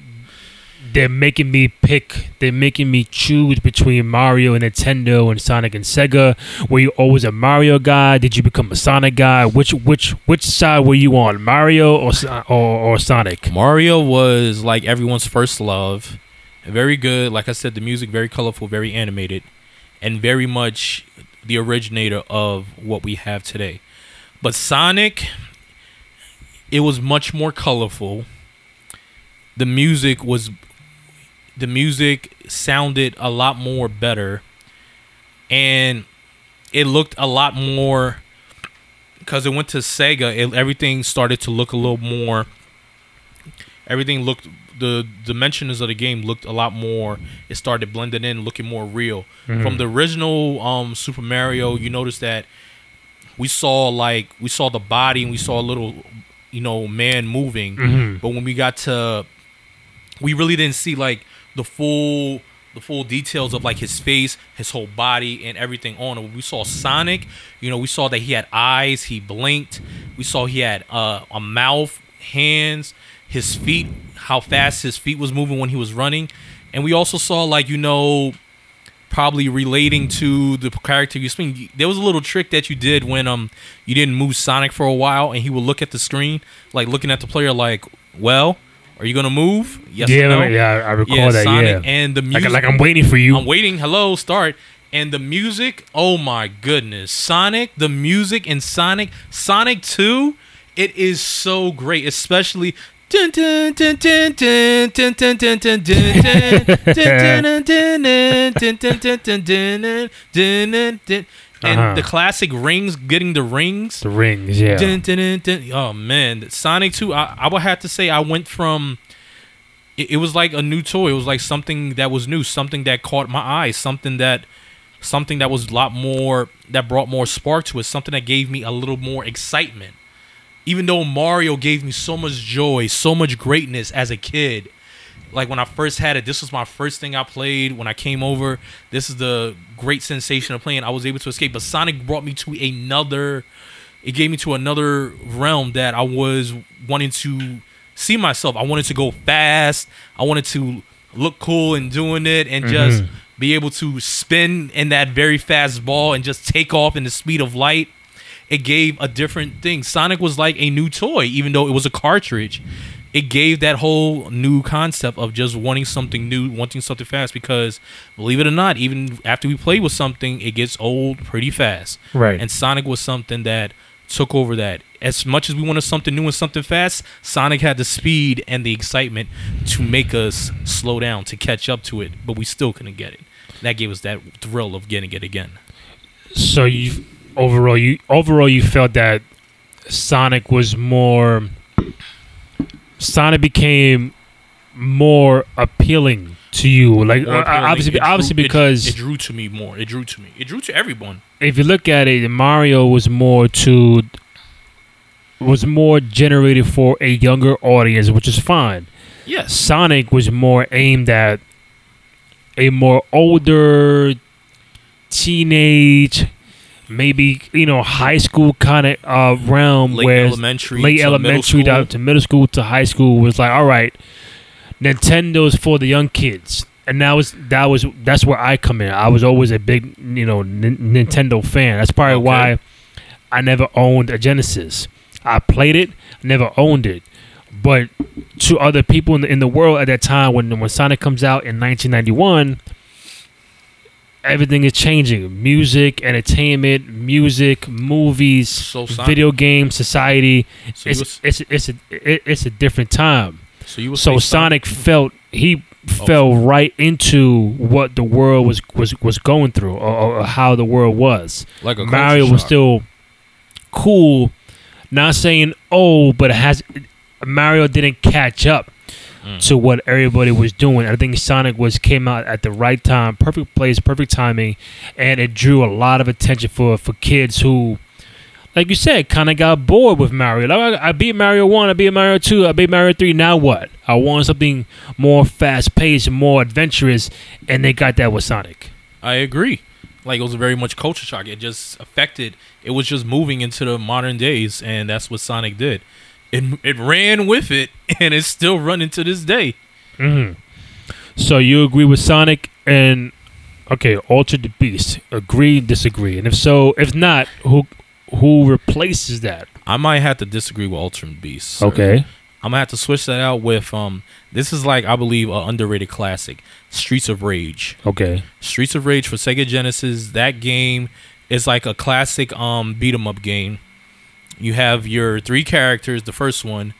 they're making me pick. They're making me choose between Mario and Nintendo and Sonic and Sega. Were you always a Mario guy? Did you become a Sonic guy? Which which which side were you on, Mario or or, or Sonic? Mario was like everyone's first love. Very good. Like I said, the music very colorful, very animated, and very much the originator of what we have today. But Sonic, it was much more colorful. The music was the music sounded a lot more better and it looked a lot more because it went to Sega, it, everything started to look a little more everything looked the dimensions of the game looked a lot more it started blending in looking more real from the original um super mario you notice that we saw like we saw the body and we saw a little, you know, man moving. Mhm. But when we got to, we really didn't see like the full the full details of like his face, his whole body, and everything on it. We saw Sonic. You know, we saw that he had eyes. He blinked. We saw he had uh, a mouth, hands, his feet, how fast his feet was moving when he was running, and we also saw like you know probably relating to the character you speak. There was a little trick that you did when um you didn't move Sonic for a while, and he would look at the screen, like looking at the player, like, "Well, are you gonna move? Yes yeah, or no?" yeah, I recall Yeah, that. Sonic yeah, and the music. like I'm waiting for you. I'm waiting. Hello, start. And the music, oh my goodness. Sonic, the music in Sonic, Sonic 2, it is so great, especially and uh-huh. the classic rings, getting the rings. The rings, yeah. Dun, dun, dun, oh man, Sonic Two. I, I, would have to say I went from. It, it, was like a new toy. It was like something that was new, something that caught my eye, something that, something that was a lot more that brought more spark to it, something that gave me a little more excitement. Even though Mario gave me so much joy, so much greatness as a kid, like when I first had it, this was my first thing I played when I came over. This is the great sensation of playing. I was able to escape, but Sonic brought me to another. It gave me to another realm that I was wanting to see myself. I wanted to go fast. I wanted to look cool in doing it, and mm-hmm. just be able to spin in that very fast ball and just take off in the speed of light it gave a different thing. Sonic was like a new toy, even though it was a cartridge. It gave that whole new concept of just wanting something new, wanting something fast. Because believe it or not, even after we play with something, it gets old pretty fast. Right. And Sonic was something that took over that. As much as we wanted something new and something fast, Sonic had the speed and the excitement to make us slow down, to catch up to it, but we still couldn't get it. That gave us that thrill of getting it again. So you overall you overall you felt that Sonic was more Sonic became more appealing to you like uh, obviously drew- obviously it- because it, drew to me more. It drew to me. It drew to everyone. if you look at it Mario was more to was more generated for a younger audience which is fine Yes. Sonic was more aimed at a more older teenage, maybe you know high school kind of uh, realm Late where elementary late to middle elementary school. to, to middle school to high school was like all right, Nintendo's for the young kids. And that was that was that's where I come in. I was always a big you know N- Nintendo fan. That's probably Okay. why I never owned a Genesis. I played it, never owned it. But to other people in the, in the world at that time, when when Sonic comes out in 1991, everything is changing. Music, entertainment, music, movies, So video games, society. So it's, was- it's it's a it's a different time. So you So say Sonic mm-hmm. felt he Oh. fell right into what the world was was was going through, or, or how the world was. like a Mario was still cool. Not saying oh, but it has Mario didn't catch up Mm. to what everybody was doing. I think Sonic was came out at the right time, perfect place, perfect timing, and it drew a lot of attention for for kids who, like you said, kind of got bored with Mario. Like I, I beat Mario one, I beat Mario two, I beat Mario three. Now what? I want something more fast paced, more adventurous, and they got that with Sonic. I agree. Like it was very much culture shock. It just affected. It was just moving into the modern days, and that's what Sonic did. It it ran with it, and it's still running to this day. hmm So you agree with Sonic and okay, Alter the Beast. Agree, disagree, and if so, if not, who who replaces that? I might have to disagree with Ultimate Beast. sir. Okay, I'm gonna have to switch that out with um. This is like I believe an underrated classic, Streets of Rage. okay, Streets of Rage for Sega Genesis. That game is like a classic um beat 'em up game. You have your three characters. The first one,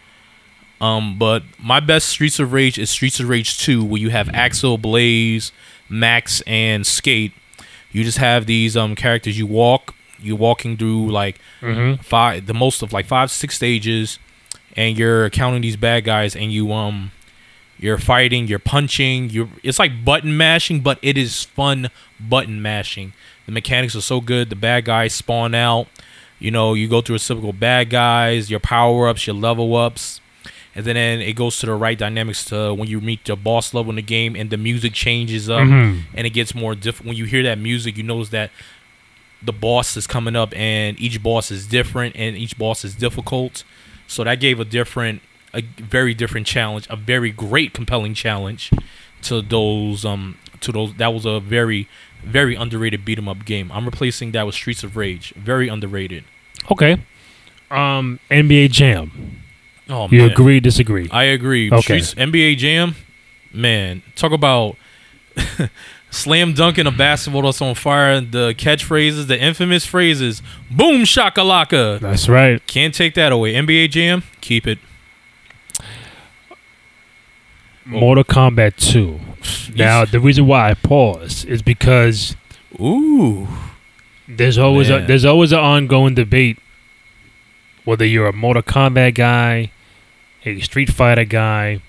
um, but my best Streets of Rage is Streets of Rage Two, where you have Axel, Blaze, Max, and Skate. You just have these um characters. You walk. You're walking through like mm-hmm. five, the most of like five, six stages, and you're counting these bad guys, and you um, you're fighting, you're punching, you're. It's like button mashing, but it is fun button mashing. The mechanics are so good. The bad guys spawn out. You know, you go through a typical bad guys, your power ups, your level ups, and then, then it goes to the right dynamics to when you meet the boss level in the game and the music changes up Mhm. and it gets more different. When you hear that music, you notice that the boss is coming up and each boss is different and each boss is difficult. So that gave a different, a very different challenge, a very great, compelling challenge to those um to those that was a very very underrated beat 'em up game. I'm replacing that with Streets of Rage. Very underrated. Okay. Um, NBA Jam. Oh You man. agree? Disagree? I agree. Okay. Streets NBA Jam, man, talk about slam dunking a basketball that's on fire. The catchphrases, the infamous phrases, boom shakalaka. That's right. Can't take that away. NBA Jam, keep it. Mortal Kombat 2. Now, the reason why I pause is because Ooh, there's always a there's always an ongoing debate whether you're a Mortal Kombat guy, a Street Fighter guy.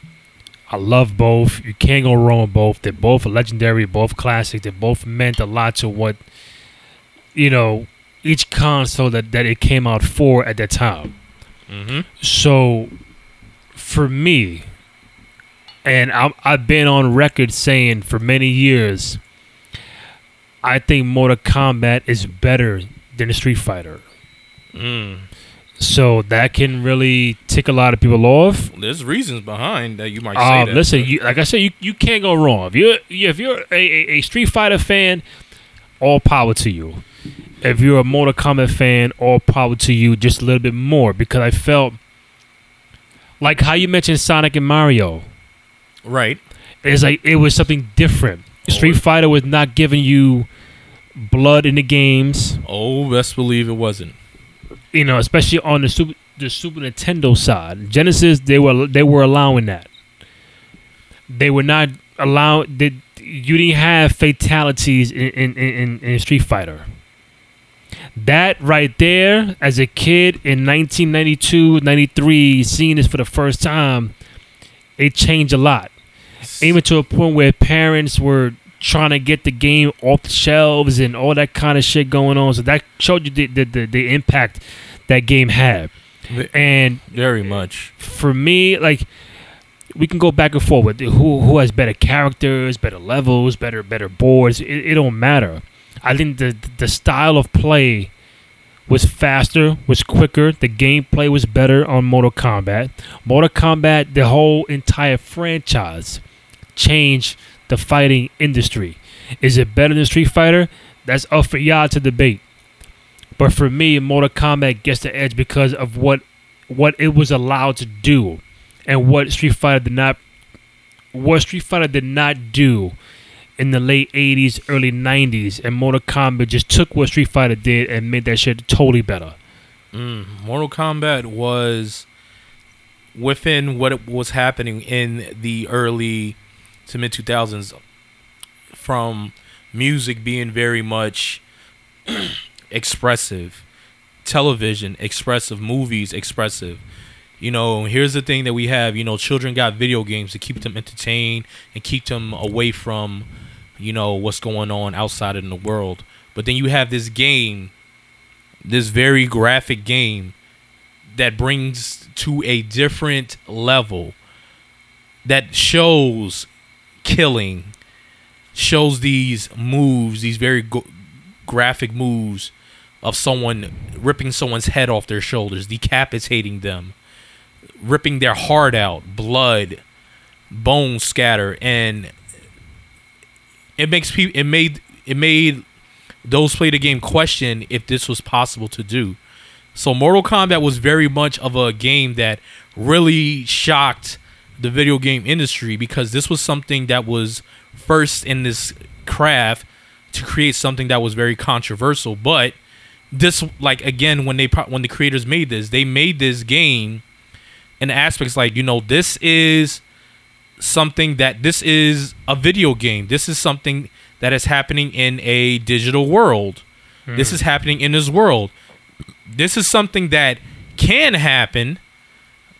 I love both. You can't go wrong with both. They're both legendary, both classic. They both meant a lot to what you know each console that, that it came out for at that time. mm-hmm. So, for me, and I'm, I've been on record saying for many years, I think Mortal Kombat is better than a Street Fighter. mm. So that can really tick a lot of people off. There's reasons behind that you might say Um, that. listen, you, like I said, you, you can't go wrong. If you're if you're a, a, a Street Fighter fan, all power to you. If you're a Mortal Kombat fan, all power to you. Just a little bit more because I felt like how you mentioned Sonic and Mario. Right? It's like it was something different. Oh, Street Fighter was not giving you blood in the games, Oh, best believe it wasn't. you know, especially on the Super the Super Nintendo side. Genesis they were they were allowing that. They were not allowing that you didn't have fatalities in in, in in Street Fighter. That right there, as a kid in 1992, 93, seeing this for the first time, it changed a lot. even to a point where parents were trying to get the game off the shelves and all that kind of shit going on. So that showed you the the, the, the impact that game had. And Very much. for me, like we can go back and forth with who who has better characters, better levels, better better boards. It, it don't matter. I think the the style of play was faster, was quicker. The gameplay was better on Mortal Kombat. Mortal Kombat, the whole entire franchise, changed the fighting industry. Is it better than Street Fighter? That's up for y'all to debate. But for me, Mortal Kombat gets the edge because of what what it was allowed to do, and what Street Fighter did not what Street Fighter did not do in the late '80s, early '90s, and Mortal Kombat just took what Street Fighter did and made that shit totally better. Mm, Mortal Kombat was within what was happening in the early to mid 2000s from music being very much expressive, television expressive, movies expressive. You know, here's the thing that we have, you know, children got video games to keep them entertained and keep them away from, you know, what's going on outside in the world. But then you have this game this very graphic game that brings to a different level that shows killing shows these moves these very go- graphic moves of someone ripping someone's head off their shoulders. Decapitating them. Ripping their heart out. Blood. Bones scatter. And it makes people it made it made those play the game question if this was possible to do. So Mortal Kombat was very much of a game that really shocked the video game industry because this was something that was first in this craft to create something that was very controversial. But this, like again, when they when the creators made this, they made this game in aspects like you know this is something that this is a video game. This is something that is happening in a digital world. This is happening in this world. This is something that can happen,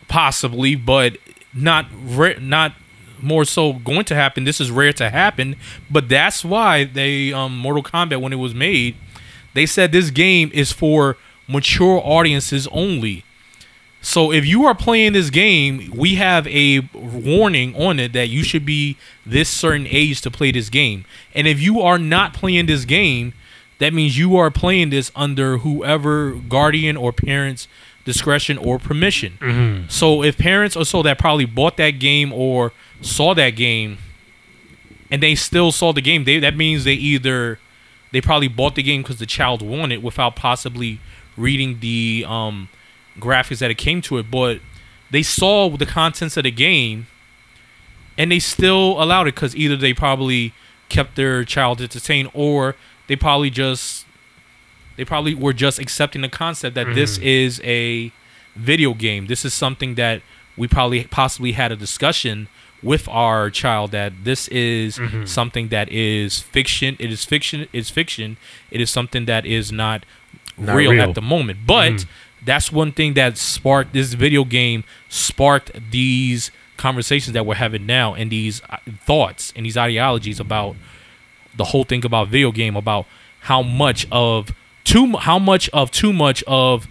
possibly, but not ra- not more so going to happen. This is rare to happen, but that's why they um, Mortal Kombat when it was made, they said this game is for mature audiences only. So if you are playing this game, we have a warning on it that you should be this certain age to play this game. And if you are not playing this game, that means you are playing this under whoever guardian or parents discretion or permission. So if parents or so that probably bought that game or saw that game and they still saw the game, they that means they either they probably bought the game because the child wanted without possibly reading the um, graphics that it came to it, but they saw the contents of the game and they still allowed it because either they probably kept their child entertained or they probably just they probably were just accepting the concept that this mm-hmm. is a video game. This is something that we probably possibly had a discussion with our child that this is mm-hmm. something that is fiction. It is fiction. It's fiction. It is something that is not, Not real, real. at the moment. But mm-hmm. That's one thing that sparked this video game sparked these conversations that we're having now and these uh, thoughts and these ideologies about the whole thing about video game about how much of too how much of too much of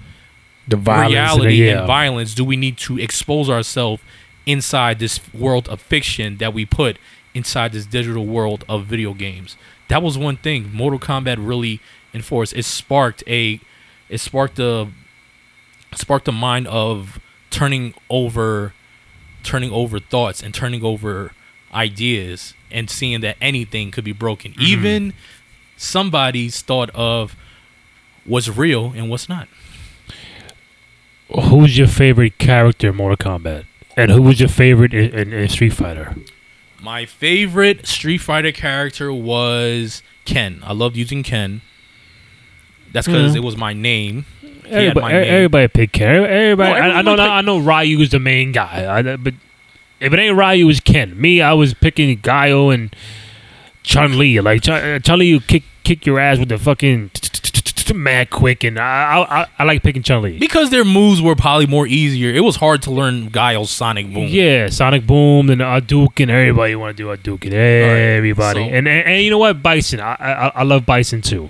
The violence, reality yeah. and violence do we need to expose ourselves inside this world of fiction that we put inside this digital world of video games that was one thing mortal kombat really enforced it sparked a it sparked a sparked the mind of turning over turning over thoughts and turning over ideas and seeing that anything could be broken mm-hmm. even somebody's thought of what's real and what's not Who's your favorite character in Mortal Kombat? And who was your favorite in, in, in Street Fighter? My favorite Street Fighter character was Ken. I loved using Ken. That's because Yeah. Mm-hmm. it was my name. Everybody, everybody pick Ken. Everybody, No, I, I know. I know Ryu is the main guy, I, but if it ain't Ryu, it's Ken. Me, I was picking Guile and Chun Li. Like Chun uh, Li, you kick kick your ass with the fucking mad quick, and I I, like picking Chun Li. Because their moves were probably more easier. It was hard to learn Guile's Sonic Boom. Yeah, Sonic Boom and Hadouken. Everybody want to do Hadouken. Everybody, so- and, and and you know what, Bison. I I, I love Bison too.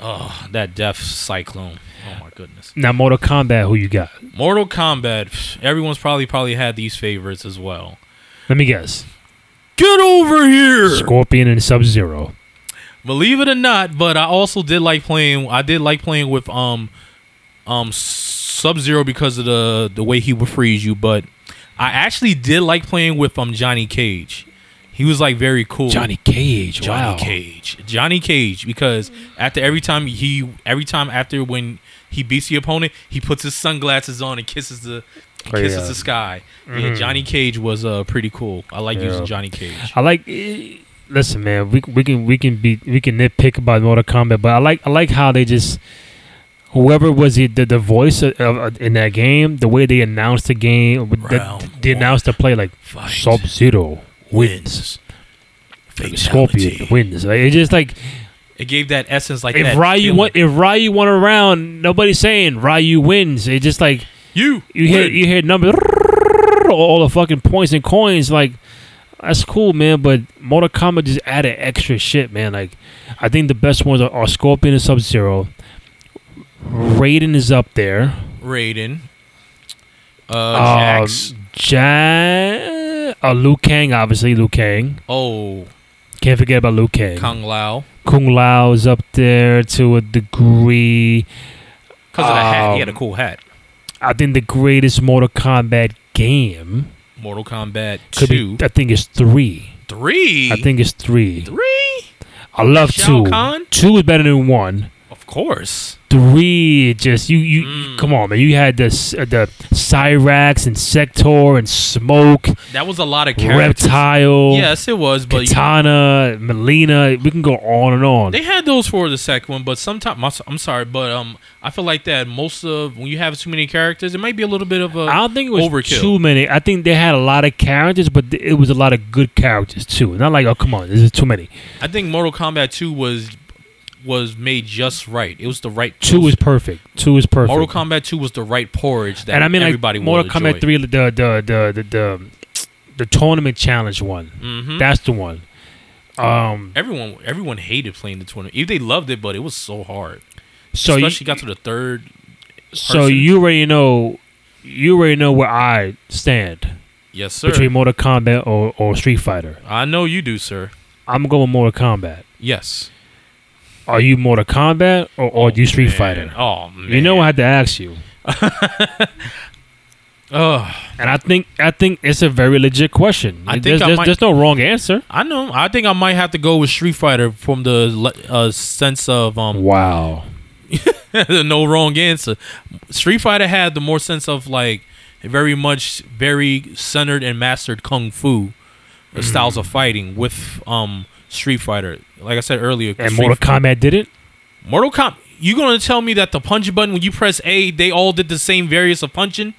Oh, that Death Cyclone. Oh my goodness. Now, Mortal Kombat. Who you got? Mortal Kombat. Everyone's probably probably had these favorites as well. Let me guess. Get over here. Scorpion and Sub Zero. Believe it or not, but I also did like playing. I did like playing with um, um, Sub Zero because of the the way he would freeze you. But I actually did like playing with um Johnny Cage. He was like very cool. Johnny Cage. Johnny wow. Cage. Johnny Cage because after every time he every time after when he beats the opponent, he puts his sunglasses on and kisses the Oh, kisses yeah. the sky. Yeah, Mhm. Johnny Cage was uh pretty cool. I like Yeah. using Johnny Cage. I like. eh, Listen, man. We we can we can be we can nitpick about Mortal Kombat, but I like I like how they just whoever was the the, the voice of, of, in that game, the way they announced the game, the, Round they announced the play like Sub Zero wins, Fatality. Scorpion wins. Like, it's just like It gave that essence like if that Ryu feeling. won, if Ryu won around, nobody's saying Ryu wins. It just like you you hear you hear numbers, all the fucking points and coins. Like that's cool, man. But Mortal Kombat just added extra shit, man. Like I think the best ones are, are Scorpion and Sub Zero. Raiden is up there. Raiden. Uh, Um, Jax. Ja- uh, Liu Kang, obviously Liu Kang. Oh, Can't forget about Liu Kang. Kung Lao. Kung Lao is up there to a degree. Because of the hat. He had a Um, cool hat. I think the greatest Mortal Kombat game Mortal Kombat could 2. be. I think it's three. Three. I think it's three. Three? I love Shao two. Kahn? Two is better than one. Of course. Three, just you you Mm. come on man. You had the s- uh, the Cyrax and Sektor and Smoke, That was a lot of characters. Reptile, Yes, it was, but Kitana, Mileena. We can go on and on. they had those for the second one. But sometimes I'm sorry, but um, I feel like that most of when you have too many characters, it might be a little bit of a I don't think it was overkill. too many. I think they had a lot of characters, but th- it was a lot of good characters too. Not like oh come on, this is too many. I think Mortal Kombat 2 was was made just right. It was the right. Two is perfect. Two is perfect. Mortal Kombat 2 was the right porridge that and I mean everybody like Mortal Kombat three, the the the the the, the tournament challenge one. Mm-hmm. That's the one. Um, everyone everyone hated playing the tournament. They loved it, but it was so hard. so you, Especially got to the third. So person. you already know, you already know where I stand Yes, sir. between Mortal Kombat or, or Street Fighter. I know you do, sir. I'm going Mortal Kombat. Yes. Are you Mortal Kombat or, or Oh, you Street man. Fighter? Oh man. You know I had to ask you, Oh, and I think I think it's a very legit question. I think there's, I there's, might- there's no wrong answer. I know. I think I might have to go with Street Fighter from the uh, sense of um Wow. no wrong answer. Street Fighter had the more sense of like very much very centered and mastered kung fu uh, styles of fighting with um Street Fighter. Like I said earlier, And Mortal Kombat did it. Mortal Kombat. You gonna tell me that the punch button when you press A, they all did the same various of punching?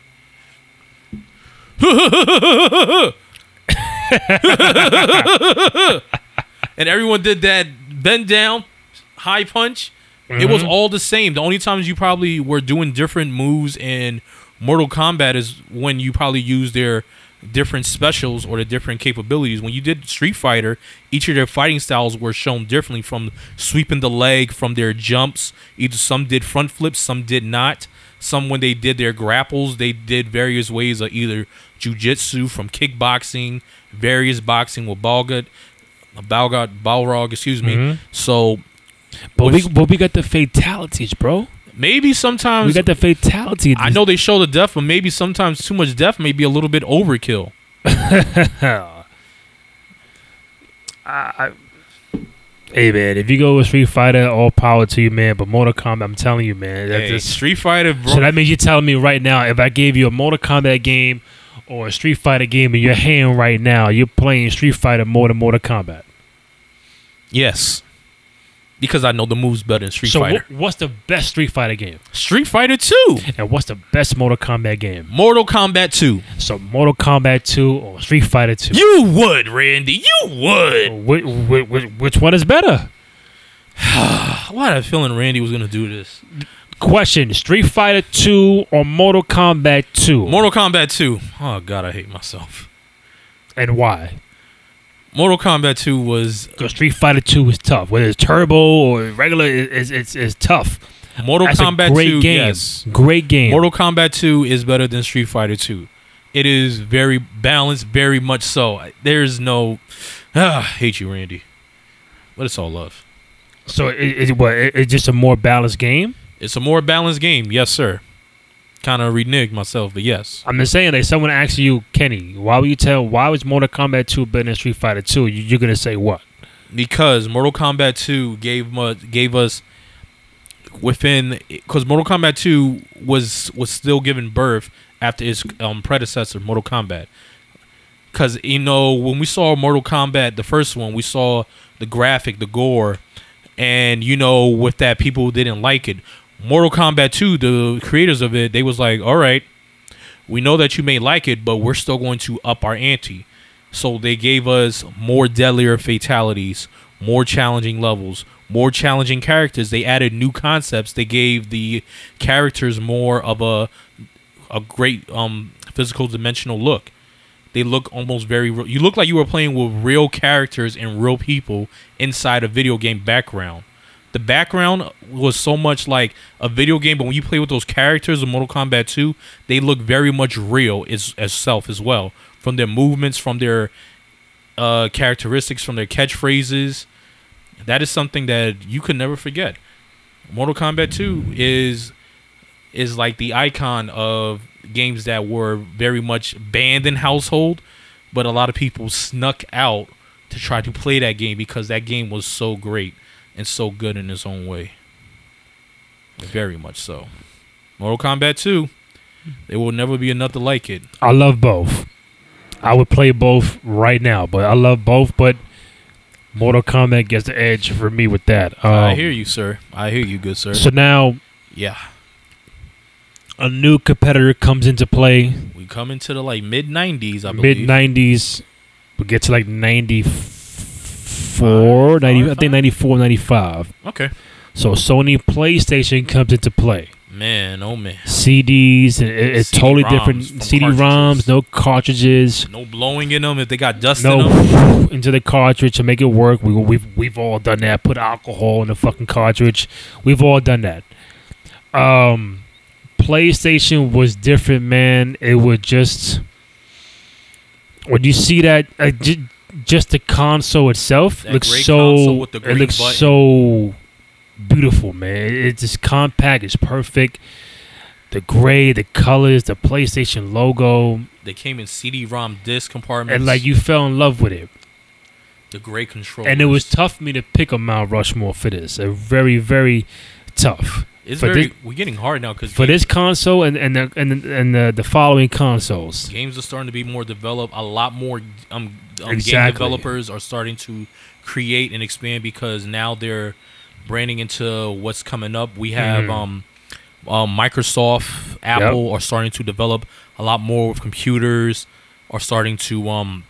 and everyone did that bend down, high punch. It was mm-hmm. all the same. The only times you probably were doing different moves in Mortal Kombat is when you probably used their different specials or the different capabilities. When you did Street Fighter, each of their fighting styles were shown differently from sweeping the leg, from their jumps. Either some did front flips, some did not. Some when they did their grapples, they did various ways of either jujitsu from kickboxing, various boxing with Balgut, Balgot, Balrog, excuse me. Mhm. So But we but we got the fatalities, bro. Maybe sometimes We got the fatality. I know they show the death, but maybe sometimes too much death may be a little bit overkill. Hey man, if you go with Street Fighter, all power to you, man. But Mortal Kombat, I'm telling you, man. That Hey, just, Street Fighter, bro. so that means you're telling me right now, if I gave you a Mortal Kombat game or a Street Fighter game in your hand right now, you're playing Street Fighter more than Mortal Kombat. yes, because I know the moves better than Street so Fighter. wh- what's the best Street Fighter game? Street Fighter Two, And what's the best Mortal Kombat game? Mortal Kombat Two. So Mortal Kombat 2 or Street Fighter 2? You would, Randy. You would. Which, which, which one is better? Why had a feeling Randy was gonna do this? Question: Street Fighter 2 or Mortal Kombat 2? Mortal Kombat Two. Oh God, I hate myself. and why? Mortal Kombat Two was Because Street Fighter 2 is tough. Whether it's turbo or regular, it's, it's, it's tough. Mortal That's Kombat a great Two. game. Yes, Great game. Mortal Kombat 2 is better than Street Fighter 2. It is very balanced, very much so. There's no. Ah, hate you, Randy. But it's all love. so it, it, what, it, it's just a more balanced game? It's a more balanced game, yes, sir. Kind of reneged myself, but yes. I'm just saying, like someone asks you, Kenny, why would you tell, why was Mortal Kombat 2 better than Street Fighter 2? You, you're going to say what? Because Mortal Kombat 2 gave mu- gave us within because Mortal Kombat 2 was was still giving birth after its um, predecessor Mortal Kombat. Because you know when we saw Mortal Kombat, the first one, we saw the graphic, the gore, and you know with that people didn't like it. Mortal Kombat 2, the creators of it, they was like, all right, we know that you may like it, but we're still going to up our ante. So they gave us more deadlier fatalities, more challenging levels, more challenging characters. They added new concepts. They gave the characters more of a a great um physical dimensional look. They look almost very real. You look like you were playing with real characters and real people inside a video game background. The background was so much like a video game, but when you play with those characters in Mortal Kombat 2, they look very much real as, as self as well. From their movements, from their uh, characteristics, from their catchphrases. That is something that you could never forget. Mortal Kombat 2 is is like the icon of games that were very much banned in household, but a lot of people snuck out to try to play that game because that game was so great and so good in its own way. Very much so. Mortal Kombat 2, there will never be another like it. I love both. I would play both right now, but I love both. But Mortal Kombat gets the edge for me with that. Um, I hear you, sir. I hear you, good sir. So now yeah. a new competitor comes into play. We come into the like mid 90s, I believe. Mid '90s, we get to like 94, Five, 90, I think 94, 95. Okay. So Sony PlayStation comes into play. Man, oh man. CDs, and it- it's totally CD-ROMs different. CD-ROMs, no cartridges. No blowing in them if they got dust in them. no into the cartridge to make it work. We we've we've all done that. Put alcohol in the fucking cartridge. We've all done that. Um, PlayStation was different, man. It would just when you see that uh, j- just the console itself That looks so console with the it looks button. so beautiful, man. It's just compact. It's perfect. The gray, the colors, the PlayStation logo, They came in CD-ROM disc compartments. and like you fell in love with it. the gray control. And it was tough for me to pick a Mount Rushmore for this. A very, very tough It's for very. this- we're getting hard now because for this console and and the and the, and the, the following consoles. games are starting to be more developed. A lot more um, um, game developers are starting to create and expand because now they're branding into what's coming up. We have Mhm. um, um, Microsoft, Apple are starting to develop a lot more with computers. Are starting to um,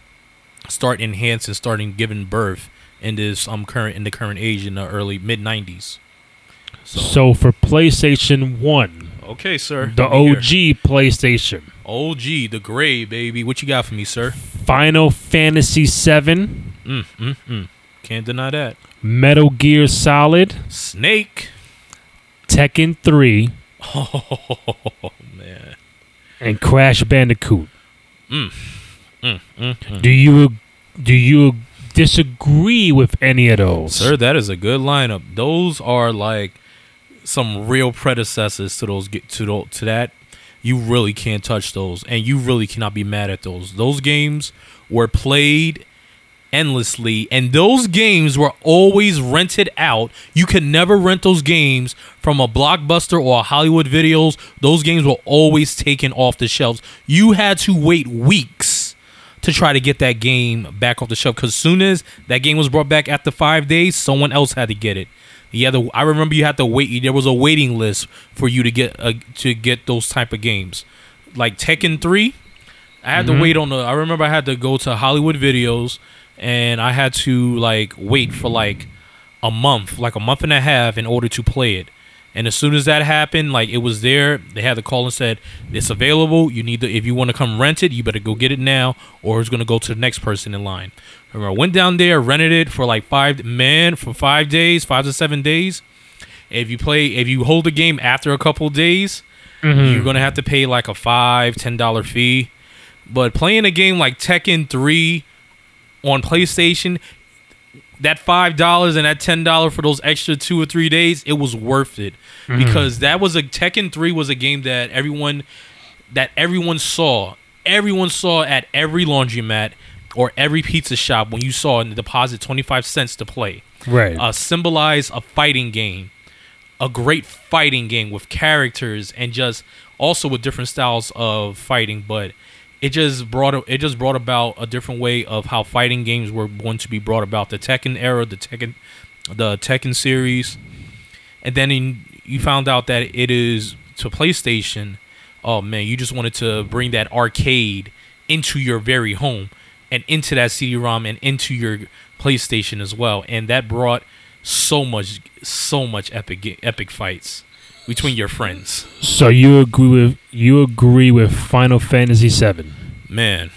start enhance and starting giving birth in this um current in the current age in the early mid nineties. So for PlayStation One, okay, sir, the Let me hear. OG PlayStation, OG, the gray baby. What you got for me, sir? Final Fantasy Seven, Mm, mm, mm. Can't deny that. Metal Gear Solid, Snake. Tekken Three, Oh man. and Crash Bandicoot. Mm, mm, mm. Do you do you disagree with any of those? Sir, that is a good lineup. Those are like some real predecessors to those get to tho- to that. You really can't touch those, and you really cannot be mad at those. Those games were played endlessly, and those games were always rented out. You could never rent those games from a blockbuster or a Hollywood videos. Those games were always taken off the shelves. You had to wait weeks to try to get that game back off the shelf because soon as that game was brought back after five days, someone else had to get it. You had to, I remember you had to wait. There was a waiting list for you to get uh, to get those type of games, like Tekken Three. I had to wait on the. I remember I had to go to Hollywood Videos, and I had to like wait for like a month, like a month and a half, in order to play it. And as soon as that happened, like it was there, they had the call and said it's available. You need to, if you want to come rent it, you better go get it now, or it's gonna go to the next person in line. Remember, I went down there, rented it for like five man for five days, five to seven days. If you play, if you hold the game after a couple days, mm-hmm. you're gonna have to pay like a five, ten dollar fee. But playing a game like Tekken Three on PlayStation, that five dollars and that ten dollar for those extra two or three days, it was worth it because that was a Tekken Three was a game that everyone that everyone saw, everyone saw at every laundromat or every pizza shop when you saw and deposit twenty five cents to play. Right. Uh, symbolize a fighting game, a great fighting game with characters and just also with different styles of fighting, but it just brought it just brought about a different way of how fighting games were going to be brought about. The Tekken era, the Tekken, the Tekken series, and then in, you found out that it is to PlayStation. Oh man, you just wanted to bring that arcade into your very home and into that CD-ROM and into your PlayStation as well, and that brought so much, so much epic, epic fights between your friends. so you agree with you agree with Final Fantasy Seven? Man,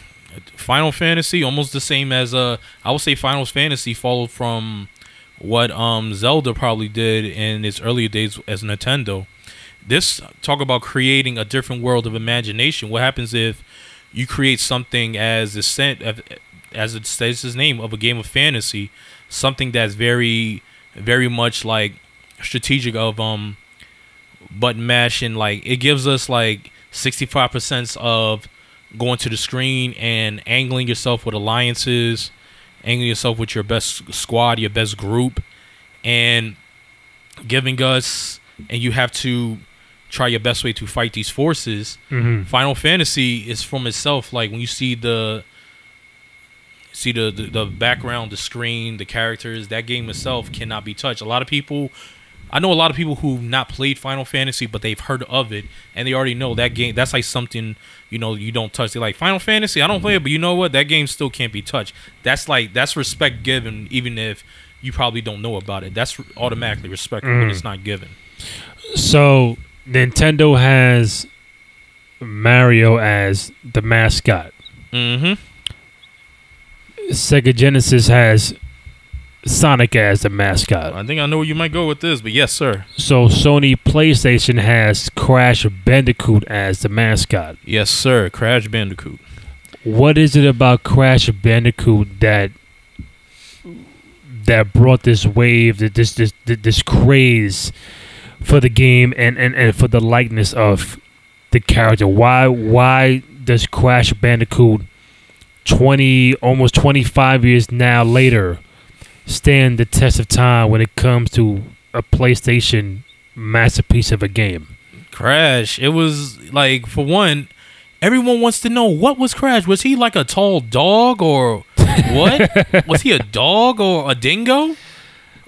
Final Fantasy almost the same as uh I would say Final Fantasy followed from what um Zelda probably did in its earlier days as Nintendo. This talk about creating a different world of imagination. What happens if you create something as the sen- as it says its name of a game of fantasy, something that's very very much like strategic of um button mashing like it gives us like 65% of going to the screen and angling yourself with alliances angling yourself with your best squad your best group and giving us and you have to try your best way to fight these forces Mm-hmm. final fantasy is from itself like when you see the see the, the the background the screen the characters that game itself cannot be touched a lot of people I know a lot of people who've not played Final Fantasy, but they've heard of it and they already know that game. That's like something you know you don't touch. They're like Final Fantasy. I don't play it, but you know what? That game still can't be touched. That's like that's respect given, even if you probably don't know about it. That's automatically respect when it's not given. So Nintendo has Mario as the mascot. Mm-hmm. Sega Genesis has Sonic as the mascot. I think I know where you might go with this, but yes, sir. So Sony PlayStation has Crash Bandicoot as the mascot. Yes, sir. Crash Bandicoot. What is it about Crash Bandicoot that that brought this wave, that this this this craze for the game and, and, and for the likeness of the character? Why why does Crash Bandicoot twenty almost twenty five years now later stand the test of time when it comes to a PlayStation masterpiece of a game? Crash. It was like for one, everyone wants to know what was Crash. Was he like a tall dog or what? was he a dog or a dingo?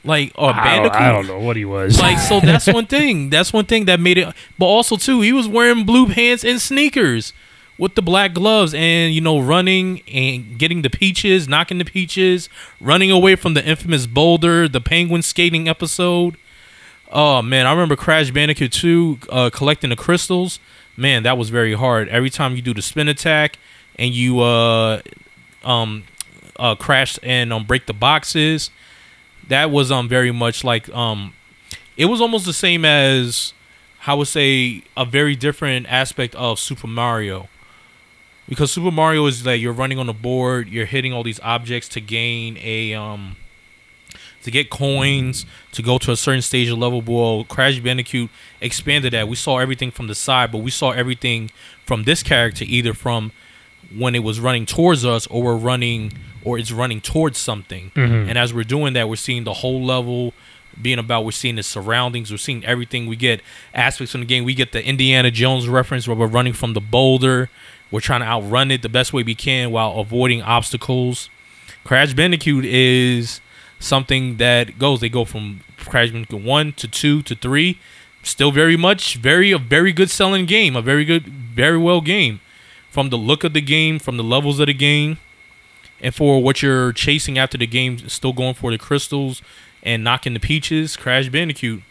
Like or a I don't. I don't know what he was. Like so that's one thing. That's one thing that made it but also too, he was wearing blue pants and sneakers with the black gloves and you know running and getting the peaches, knocking the peaches, running away from the infamous boulder, the penguin skating episode. Oh man, I remember Crash Bandicoot 2 uh, collecting the crystals. Man, that was very hard. Every time you do the spin attack and you uh um uh crash and um break the boxes, that was um very much like um it was almost the same as I would say a very different aspect of Super Mario. Because Super Mario is like you're running on the board, you're hitting all these objects to gain a um to get coins to go to a certain stage of level. Well, Crash Bandicoot expanded that. We saw everything from the side, but we saw everything from this character either from when it was running towards us or we're running or it's running towards something. And as we're doing that, we're seeing the whole level being about we're seeing the surroundings, we're seeing everything. We get aspects from the game. We get the Indiana Jones reference where we're running from the boulder. We're trying to outrun it the best way we can while avoiding obstacles. Crash Bandicoot is something that goes. They go from Crash Bandicoot one to two to three. Still very much very a very good selling game. A very good, very well game. From the look of the game, from the levels of the game, and for what you're chasing after the game, still going for the crystals and knocking the peaches. Crash Bandicoot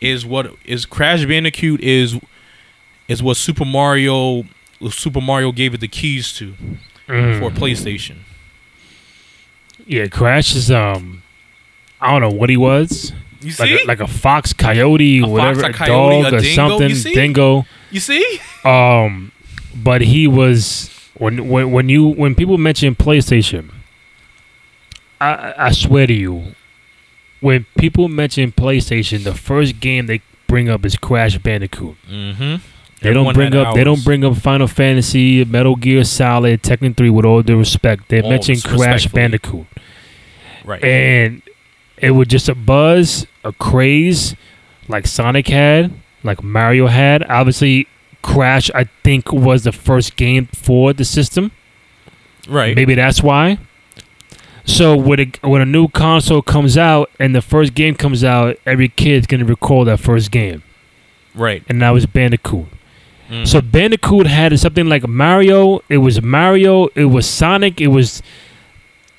is what is Crash Bandicoot is is what Super Mario Super Mario gave it the keys to for PlayStation. yeah, Crash is um, I don't know what he was. You Like see? a, like a fox, coyote, A whatever, a a coyote, dog a or dingo, something, you dingo. you see? Um, but he was when when when you when people mention PlayStation, I I swear to you, when people mention PlayStation, the first game they bring up is Crash Bandicoot. Mm-hmm. They don't bring up they don't bring up Final Fantasy, Metal Gear Solid, Tekken 3 with all due respect. They All mention Crash. Bandicoot. right. And it was just a buzz, a craze like Sonic had, like Mario had. Obviously, Crash I think was the first game for the system. right. Maybe that's why. So when a, when a new console comes out and the first game comes out, every kid's gonna recall that first game, Right. and that was Bandicoot. Mhm. So Bandicoot had something like Mario. It was Mario. It was Sonic. It was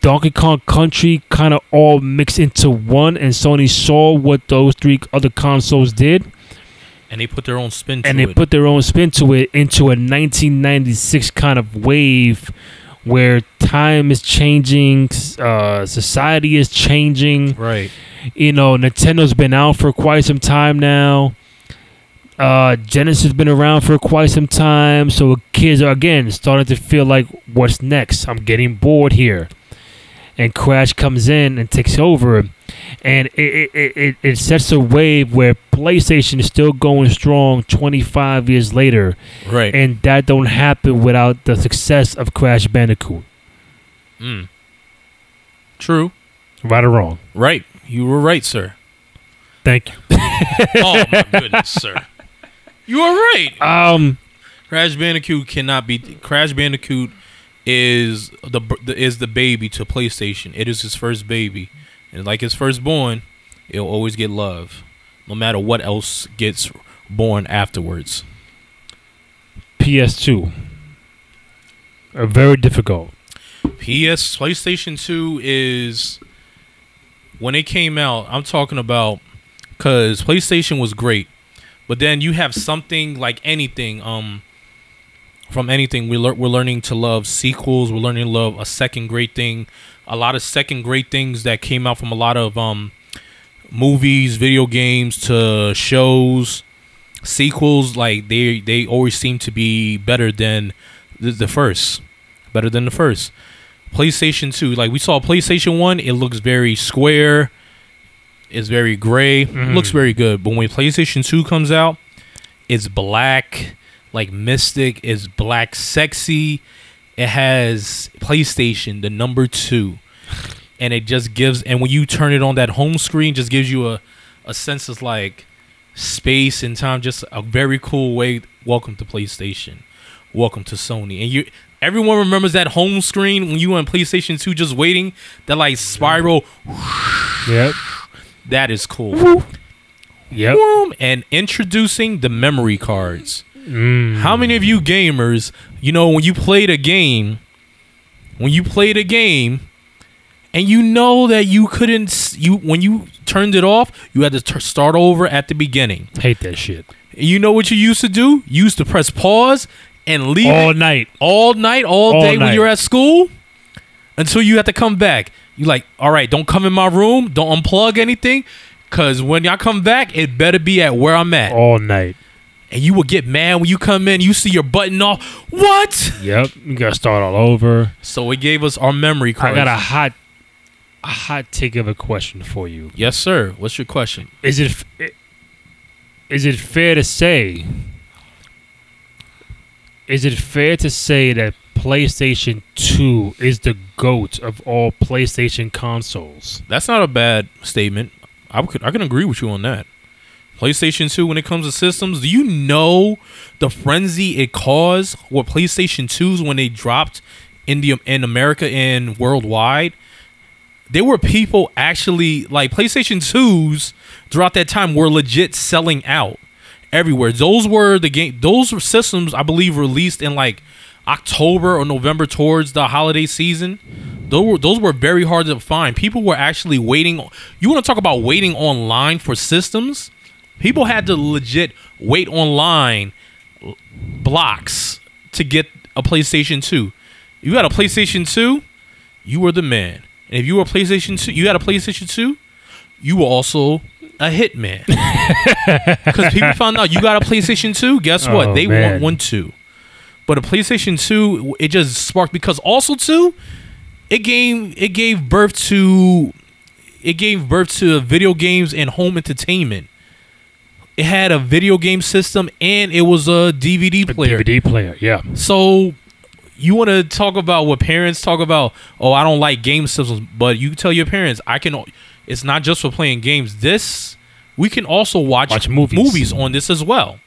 Donkey Kong Country, kind of all mixed into one. And Sony saw what those three other consoles did, and they put their own spin to and they it. put their own spin to it into a 1996 kind of wave where time is changing, uh, society is changing. right. You know, Nintendo's been out for quite some time now. Uh, Genesis has been around for quite some time, so kids are again starting to feel like, "What's next? I'm getting bored here." And Crash comes in and takes over, and it it, it, it sets a wave where PlayStation is still going strong 25 years later, Right. and that don't happen without the success of Crash Bandicoot. mm. True. Right or wrong? Right. You were right, sir. Thank you. oh my goodness, sir. You are right. Um, Crash Bandicoot cannot be. Crash Bandicoot is the, the is the baby to PlayStation. It is his first baby, and like his firstborn, it'll always get love, no matter what else gets born afterwards. PS2. Are very difficult. PS PlayStation 2 is when it came out, I'm talking about cuz PlayStation was great. But then you have something like anything um from anything we lear- we're learning to love sequels, we're learning to love a second great thing. a lot of second great things that came out from a lot of um movies, video games to shows, sequels. Like they they always seem to be better than the, the first, better than the first. PlayStation Two, like we saw PlayStation One, it looks very square. It's very gray. Mhm. Looks very good. But when PlayStation Two comes out, it's black, like Mystic. It's black, sexy. It has PlayStation, the number two, and it just gives. And when you turn it on that home screen, just gives you a a sense of like space and time. Just a very cool way. Welcome to PlayStation. Welcome to Sony. And you, everyone remembers that home screen when you were on PlayStation Two, just waiting. That like spiral. Yep. That is cool. Yep. Boom. And introducing the memory cards. Mm. How many of you gamers, you know, when you played a game, when you played a game, and you know that you couldn't, you when you turned it off, you had to t- start over at the beginning. Hate that shit. You know what you used to do? You used to press pause and leave All night. all night, all, All day when you're at school until you had to come back. You like, all right, don't come in my room, don't unplug anything, cause when y'all come back, it better be at where I'm at. All night. And you will get mad when you come in, you see your button off. What? Yep. You gotta start all over. So it gave us our memory I cards. got a hot, a hot take of a question for you. yes, sir. What's your question? Is it, is it fair to say? Is it fair to say that PlayStation Two is the goat of all PlayStation consoles? That's not a bad statement. I could I can agree with you on that. PlayStation 2 when it comes to systems, do you know the frenzy it caused with PlayStation 2s when they dropped in the in America and worldwide? There were people actually like PlayStation 2s throughout that time were legit selling out everywhere. Those were the game those were systems I believe released in like October or November towards the holiday season. Those were those were very hard to find. People were actually waiting. You want to talk about waiting online for systems? People had to legit wait online blocks to get a PlayStation 2. You had a PlayStation 2, you were the man. And if you were a PlayStation 2, you had a PlayStation 2, you were also a hitman. Because people found out you got a PlayStation 2, guess what? Oh, they man. want one too. But a PlayStation 2, it just sparked because also too, it gave it gave birth to it gave birth to video games and home entertainment. It had a video game system and it was a DVD A player. DVD player. Yeah. So you want to talk about what parents talk about? Oh, I don't like game systems, but you tell your parents I can. It's not just for playing games. This we can also watch, Watch movies. movies on this as well.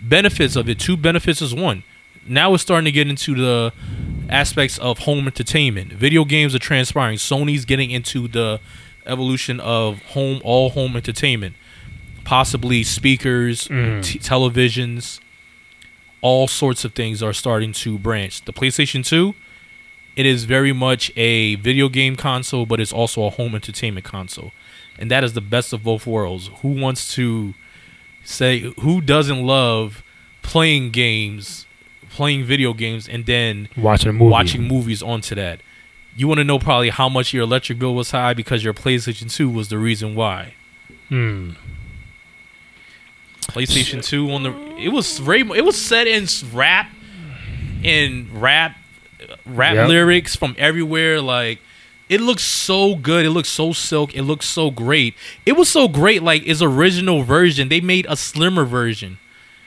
Benefits of it. Two benefits is one. Now we're starting to get into the aspects of home entertainment. Video games are transpiring. Sony's getting into the evolution of home all home entertainment. Possibly speakers, Mm. t- televisions, all sorts of things are starting to branch. The PlayStation 2, it is very much a video game console, but it's also a home entertainment console. And that is the best of both worlds. Who wants to say who doesn't love playing games, playing video games and then Watching a movie. watching movies onto that? You want to know probably how much your electric bill was high because your PlayStation 2 was the reason why. Hmm. PlayStation 2 on the it was very it was set in rap in rap rap Yep. lyrics from everywhere like it looks so good it looks so silk it looks so great it was so great like its original version they made a slimmer version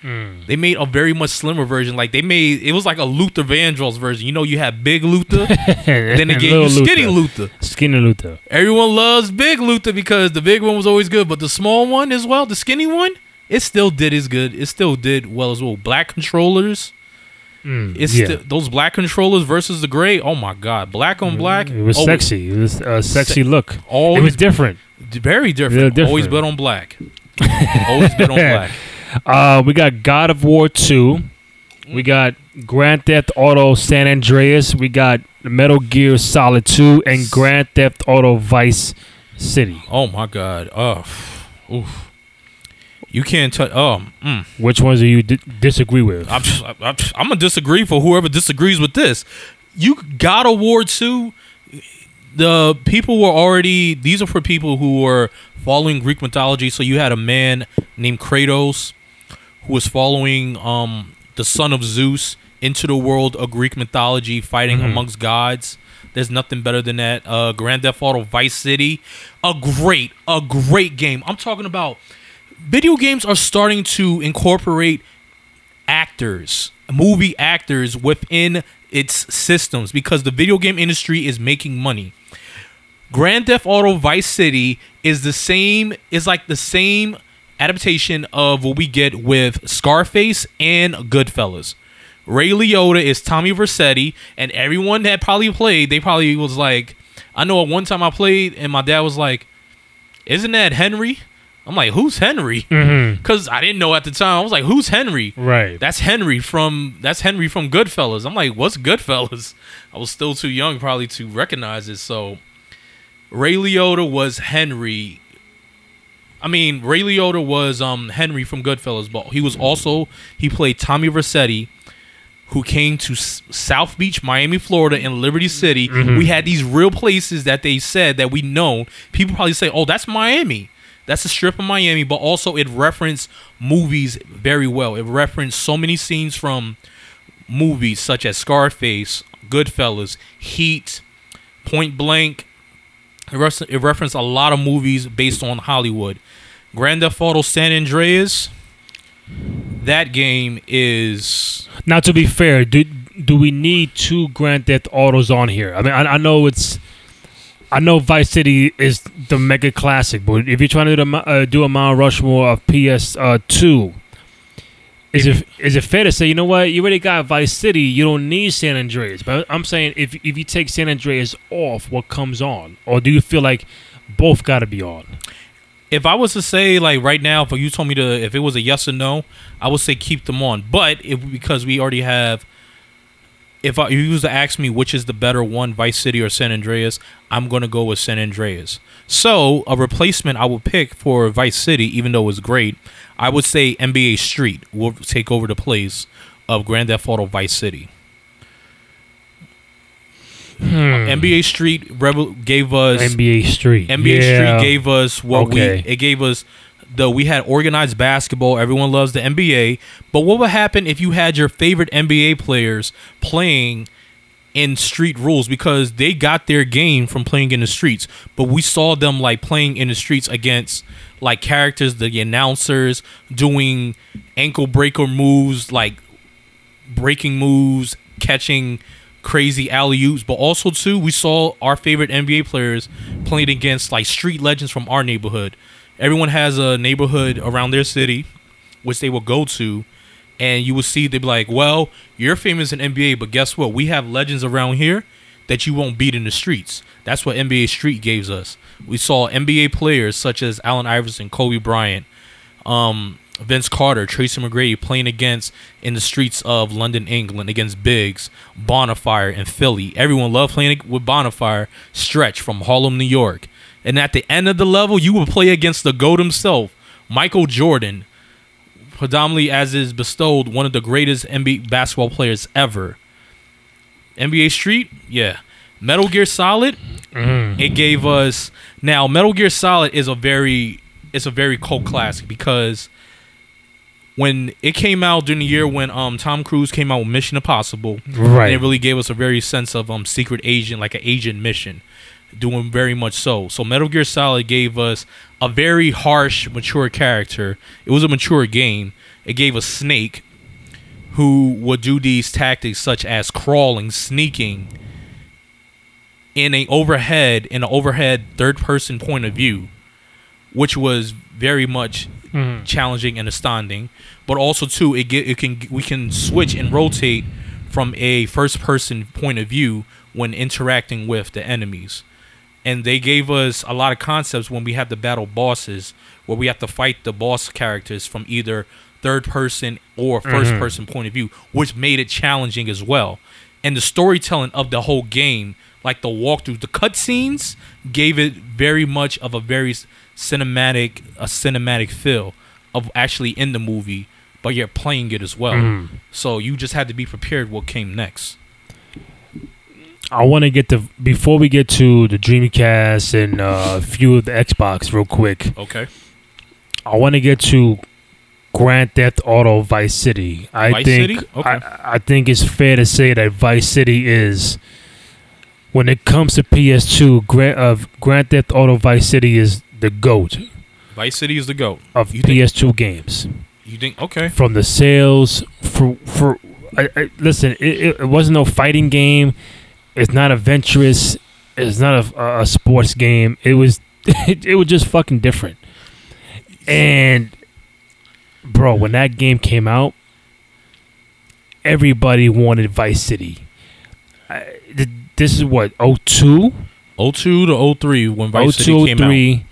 Hmm. they made a very much slimmer version like they made it was like a Luther Vandross version you know you have big Luther then they gave you skinny Luther Skinny Luther. Everyone loves Big Luther because the big one was always good, but the small one as well, the skinny one, it still did as good. It still did well as well. Black controllers, Mm, it's yeah. sti- those black controllers versus the gray. Oh my god, black on black. It was always- sexy. It was a sexy look. It Always was different. very different. Different. Always bet on black. always bet on black. Uh, we got God of War 2. We got Grand Theft Auto San Andreas. We got Metal Gear Solid 2 and Grand Theft Auto Vice City. Oh my god. Oh, oof. You can't touch. Oh, mm. Which ones do you di- disagree with? I'm, I'm, I'm gonna disagree for whoever disagrees with this. You God of War two. the people were already these are for people who were following Greek mythology. So you had a man named Kratos who was following um the son of Zeus into the world of Greek mythology, fighting amongst gods. There's nothing better than that. Uh, Grand Theft Auto Vice City, a great, a great game. I'm talking about video games are starting to incorporate actors, movie actors within its systems because the video game industry is making money. Grand Theft Auto Vice City is the same is like the same adaptation of what we get with Scarface and Goodfellas. Ray Liotta is Tommy Vercetti, and everyone that probably played, they probably was like, I know at one time I played, and my dad was like, "Isn't that Henry?" I'm like, "Who's Henry?" Mm-hmm. Because I didn't know at the time. I was like, "Who's Henry?" Right. That's Henry from that's Henry from Goodfellas. I'm like, what's Goodfellas? I was still too young probably to recognize it. So Ray Liotta was Henry. I mean, Ray Liotta was um Henry from Goodfellas, but he was also he played Tommy Vercetti, who came to S- South Beach, Miami, Florida, and Liberty City. We had these real places that they said that we know. People probably say, "Oh, that's Miami." That's a strip of Miami, but also it referenced movies very well. It referenced so many scenes from movies such as Scarface, Goodfellas, Heat, Point Blank. It, res- it referenced a lot of movies based on Hollywood. Grand Theft Auto San Andreas. That game is Now, to be fair, do do we need two Grand Theft Autos on here? I mean, I, I know it's, I know Vice City is the mega classic, but if you're trying to do, the, uh, do a Mount Rushmore of PS uh, is it is it fair to say you know what you already got Vice City, you don't need San Andreas? But I'm saying if if you take San Andreas off, what comes on, or do you feel like both got to be on? if I was to say like right now, if you told me to, if it was a yes or no, I would say keep them on. But if because we already have, if I if you was to ask me which is the better one, Vice City or San Andreas, I'm gonna go with San Andreas. So a replacement I would pick for Vice City, even though it's great, I would say NBA Street will take over the place of Grand Theft Auto Vice City. Hmm. NBA Street Rebel gave us NBA Street, NBA Yeah. Street gave us what Okay. we it gave us the we had organized basketball. Everyone loves the NBA, but what would happen if you had your favorite NBA players playing in street rules because they got their game from playing in the streets, but we saw them like playing in the streets against like characters, the announcers doing ankle breaker moves, like breaking moves, catching crazy alley oops, but also too we saw our favorite NBA players playing against like street legends from our neighborhood. Everyone has a neighborhood around their city, which they will go to, and you will see they'd be like, "Well, you're famous in NBA, but guess what? We have legends around here that you won't beat in the streets." That's what NBA Street gave us. We saw NBA players such as Allen Iverson, Kobe Bryant, um, Vince Carter, Tracy McGrady playing against in the streets of London, England, against Biggs, Bonafide, and Philly. Everyone loved playing with Bonafide, Stretch from Harlem, New York. And at the end of the level, you would play against the GOAT himself, Michael Jordan, predominantly as is bestowed one of the greatest NBA basketball players ever. NBA Street, yeah. Metal Gear Solid, it gave us now Metal Gear Solid is a very it's a very cult classic because when it came out during the year when um Tom Cruise came out with Mission Impossible, Right. and it really gave us a very sense of um secret agent like an agent mission, doing very much so. So Metal Gear Solid gave us a very harsh, mature character. It was a mature game. It gave us Snake, who would do these tactics such as crawling, sneaking, in a overhead in an overhead third person point of view, which was very much mm-hmm. challenging and astounding. But also too, it get it can we can switch and rotate from a first person point of view when interacting with the enemies. And they gave us a lot of concepts when we have to battle bosses, where we have to fight the boss characters from either third person or 1st mm-hmm. person point of view, which made it challenging as well. And the storytelling of the whole game, like the walkthrough, the cutscenes, gave it very much of a very cinematic, a cinematic feel of actually in the movie, but you're playing it as well. Mm-hmm. So you just had to be prepared what came next. I want to get to before we get to the Dreamcast and uh, a few of the Xbox real quick. Okay. I want to get to Grand Theft Auto Vice City. I Vice think City? Okay. I, I think it's fair to say that Vice City is when it comes to PS2, Grand of Grand Theft Auto Vice City is the goat Vice City is the goat. of You think- PS2 games. You think? Okay. From the sales for for I, I, listen, it, it wasn't no fighting game. It's not adventurous. It's not a, a sports game. It was it, it was just fucking different. And bro, when that game came out, everybody wanted Vice City. I, this is what 02? 02 to 03 when Vice 02, City came out. 03,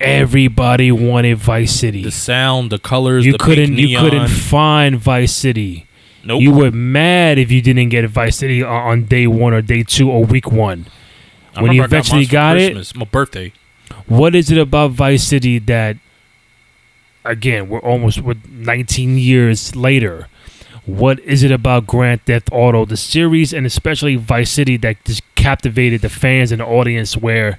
Everybody wanted Vice City. The sound, the colors, you the couldn't you couldn't find Vice City. Nope. You were mad if you didn't get Vice City on- uh, on day one or day two or week one. I when you eventually mine got it- my birthday. What is it about Vice City that, again, we're almost we're 19 years later. What is it about Grand Theft Auto, the series, and especially Vice City that just captivated the fans and the audience? Where,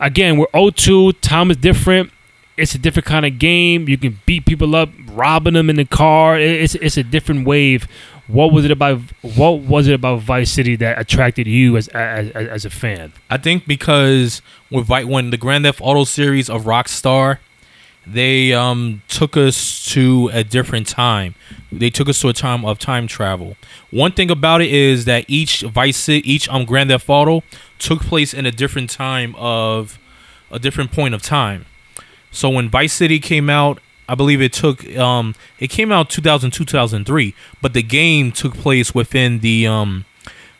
again, we're 02, time is different. It's a different kind of game. You can beat people up, robbing them in the car. It's it's a different wave. What was it about? What was it about Vice City that attracted you as as, as, a fan? I think because with Vice, when the Grand Theft Auto series of Rockstar, they um took us to a different time. They took us to a time of time travel. One thing about it is that each Vice City, each um Grand Theft Auto took place in a different time of a different point of time. So when Vice City came out, I believe it took um it came out 2002 2003, but the game took place within the um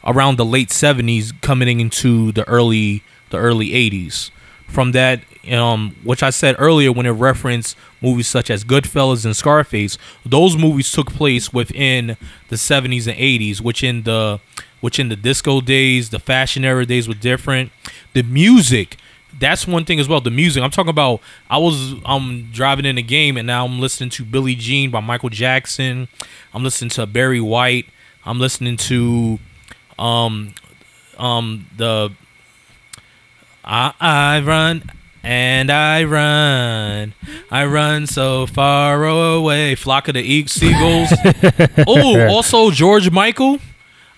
around the late 70s coming into the early the early 80s. From that um which I said earlier when it referenced movies such as Goodfellas and Scarface, those movies took place within the 70s and 80s, which in the which in the disco days, the fashion era days were different. The music that's one thing as well. The music. I'm talking about. I was I'm driving in the game, and now I'm listening to Billie Jean by Michael Jackson. I'm listening to Barry White. I'm listening to um um the I I run and I run. I run so far away. Flock of the e- seagulls. oh, also George Michael.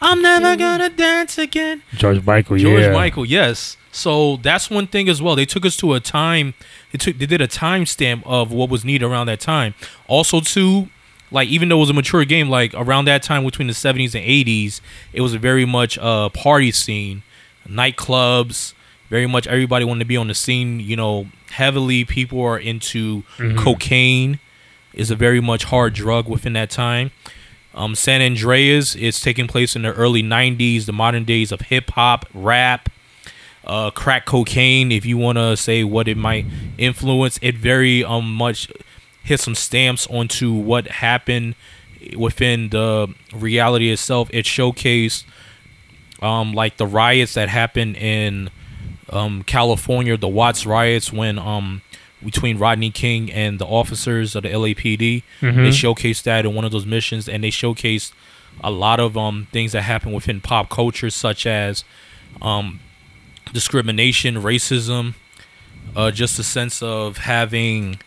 I'm never gonna dance again. George Michael, George yeah. Michael, yes. So that's one thing as well. They took us to a time. They took. They did a timestamp of what was needed around that time. Also, too, like even though it was a mature game, like around that time between the seventies and eighties, it was very much a party scene, nightclubs. Very much everybody wanted to be on the scene. You know, heavily people are into cocaine. Is a very much hard drug within that time. Um, San Andreas is taking place in the early 90s, the modern days of hip hop, rap, uh, crack cocaine. If you want to say what it might influence, it very um much hit some stamps onto what happened within the reality itself. It showcased um like the riots that happened in um California, the Watts riots when um between Rodney King and the officers of the LAPD. They showcased that in one of those missions, and they showcased a lot of um things that happen within pop culture, such as um discrimination, racism, uh, just a sense of having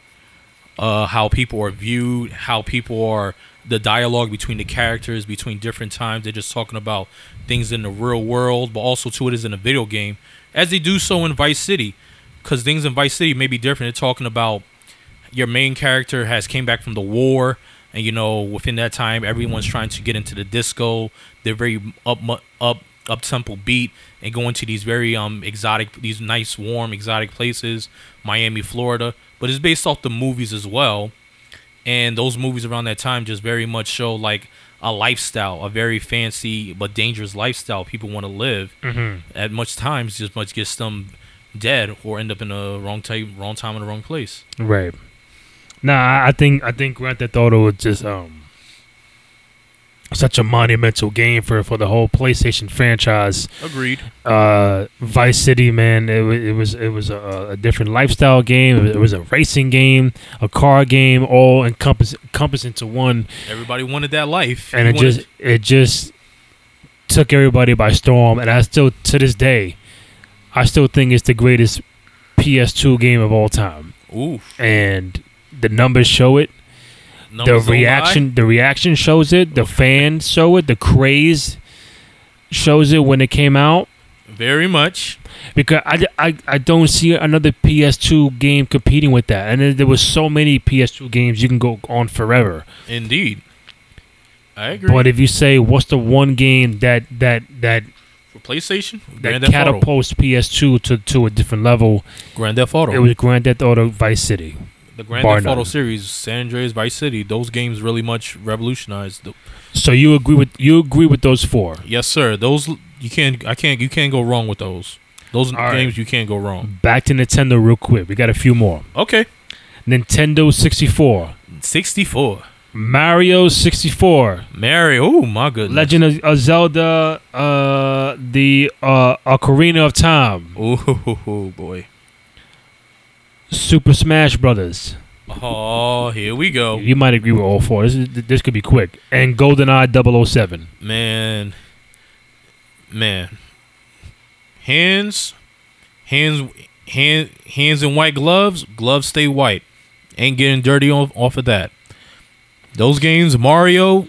uh, how people are viewed, how people are the dialogue between the characters between different times. They're just talking about things in the real world, but also to it is in a video game, as they do so in Vice City, because things in Vice City may be different. They're talking about your main character has came back from the war and you know within that time everyone's trying to get into the disco they're very up up up tempo beat and go into these very um exotic these nice warm exotic places miami florida. But it's based off the movies as well. And those movies around that time just very much show like a lifestyle a very fancy but dangerous lifestyle people want to live at much times just much gets them dead or end up in the wrong time wrong time in the wrong place. Right. Nah, I- think I think Grand Theft Auto is just um such a monumental game for for the whole PlayStation franchise. agreed Uh, Vice City, man, it, it was it was a, a different lifestyle game. It was, it was a racing game, a car game, all encompass encompass into one, Everybody wanted that life. and You it wanted- just it just took everybody by storm, and I still to this day, I still think it's the greatest PS2 game of all time. Ooh, And the numbers show it. The reaction, the reaction shows it. The fans show it. The craze shows it when it came out. very much. Because I, I, I don't see another PS2 game competing with that. And there- was so many PS2 games you can go on forever. Indeed, I agree. But if you say what's the one game that that that For PlayStation, that Grand Theft Auto. catapults PS2 to, to a different level, Grand Theft Auto. it was Grand Theft Auto Vice City. The Grand Theft Auto series, San Andreas, Vice City. Those games really much revolutionized. The, So you agree with you agree with those four? yes, sir. Those you can't. I can't. You can't go wrong with those. Those All right. games you can't go wrong. Back to Nintendo real quick. We got a few more. Okay, Nintendo 64, sixty four. Mario 64, Mario. Oh my goodness. Legend of, of Zelda, uh, the uh, Ocarina of Time, Oh boy. Super Smash Brothers. Oh, here we go, You might agree with all four. This is, this could be quick. And GoldenEye 007. man. Man. Hands, hands, hand, hands in white gloves. Gloves stay white. Ain't getting dirty off, off of that. Those games, Mario,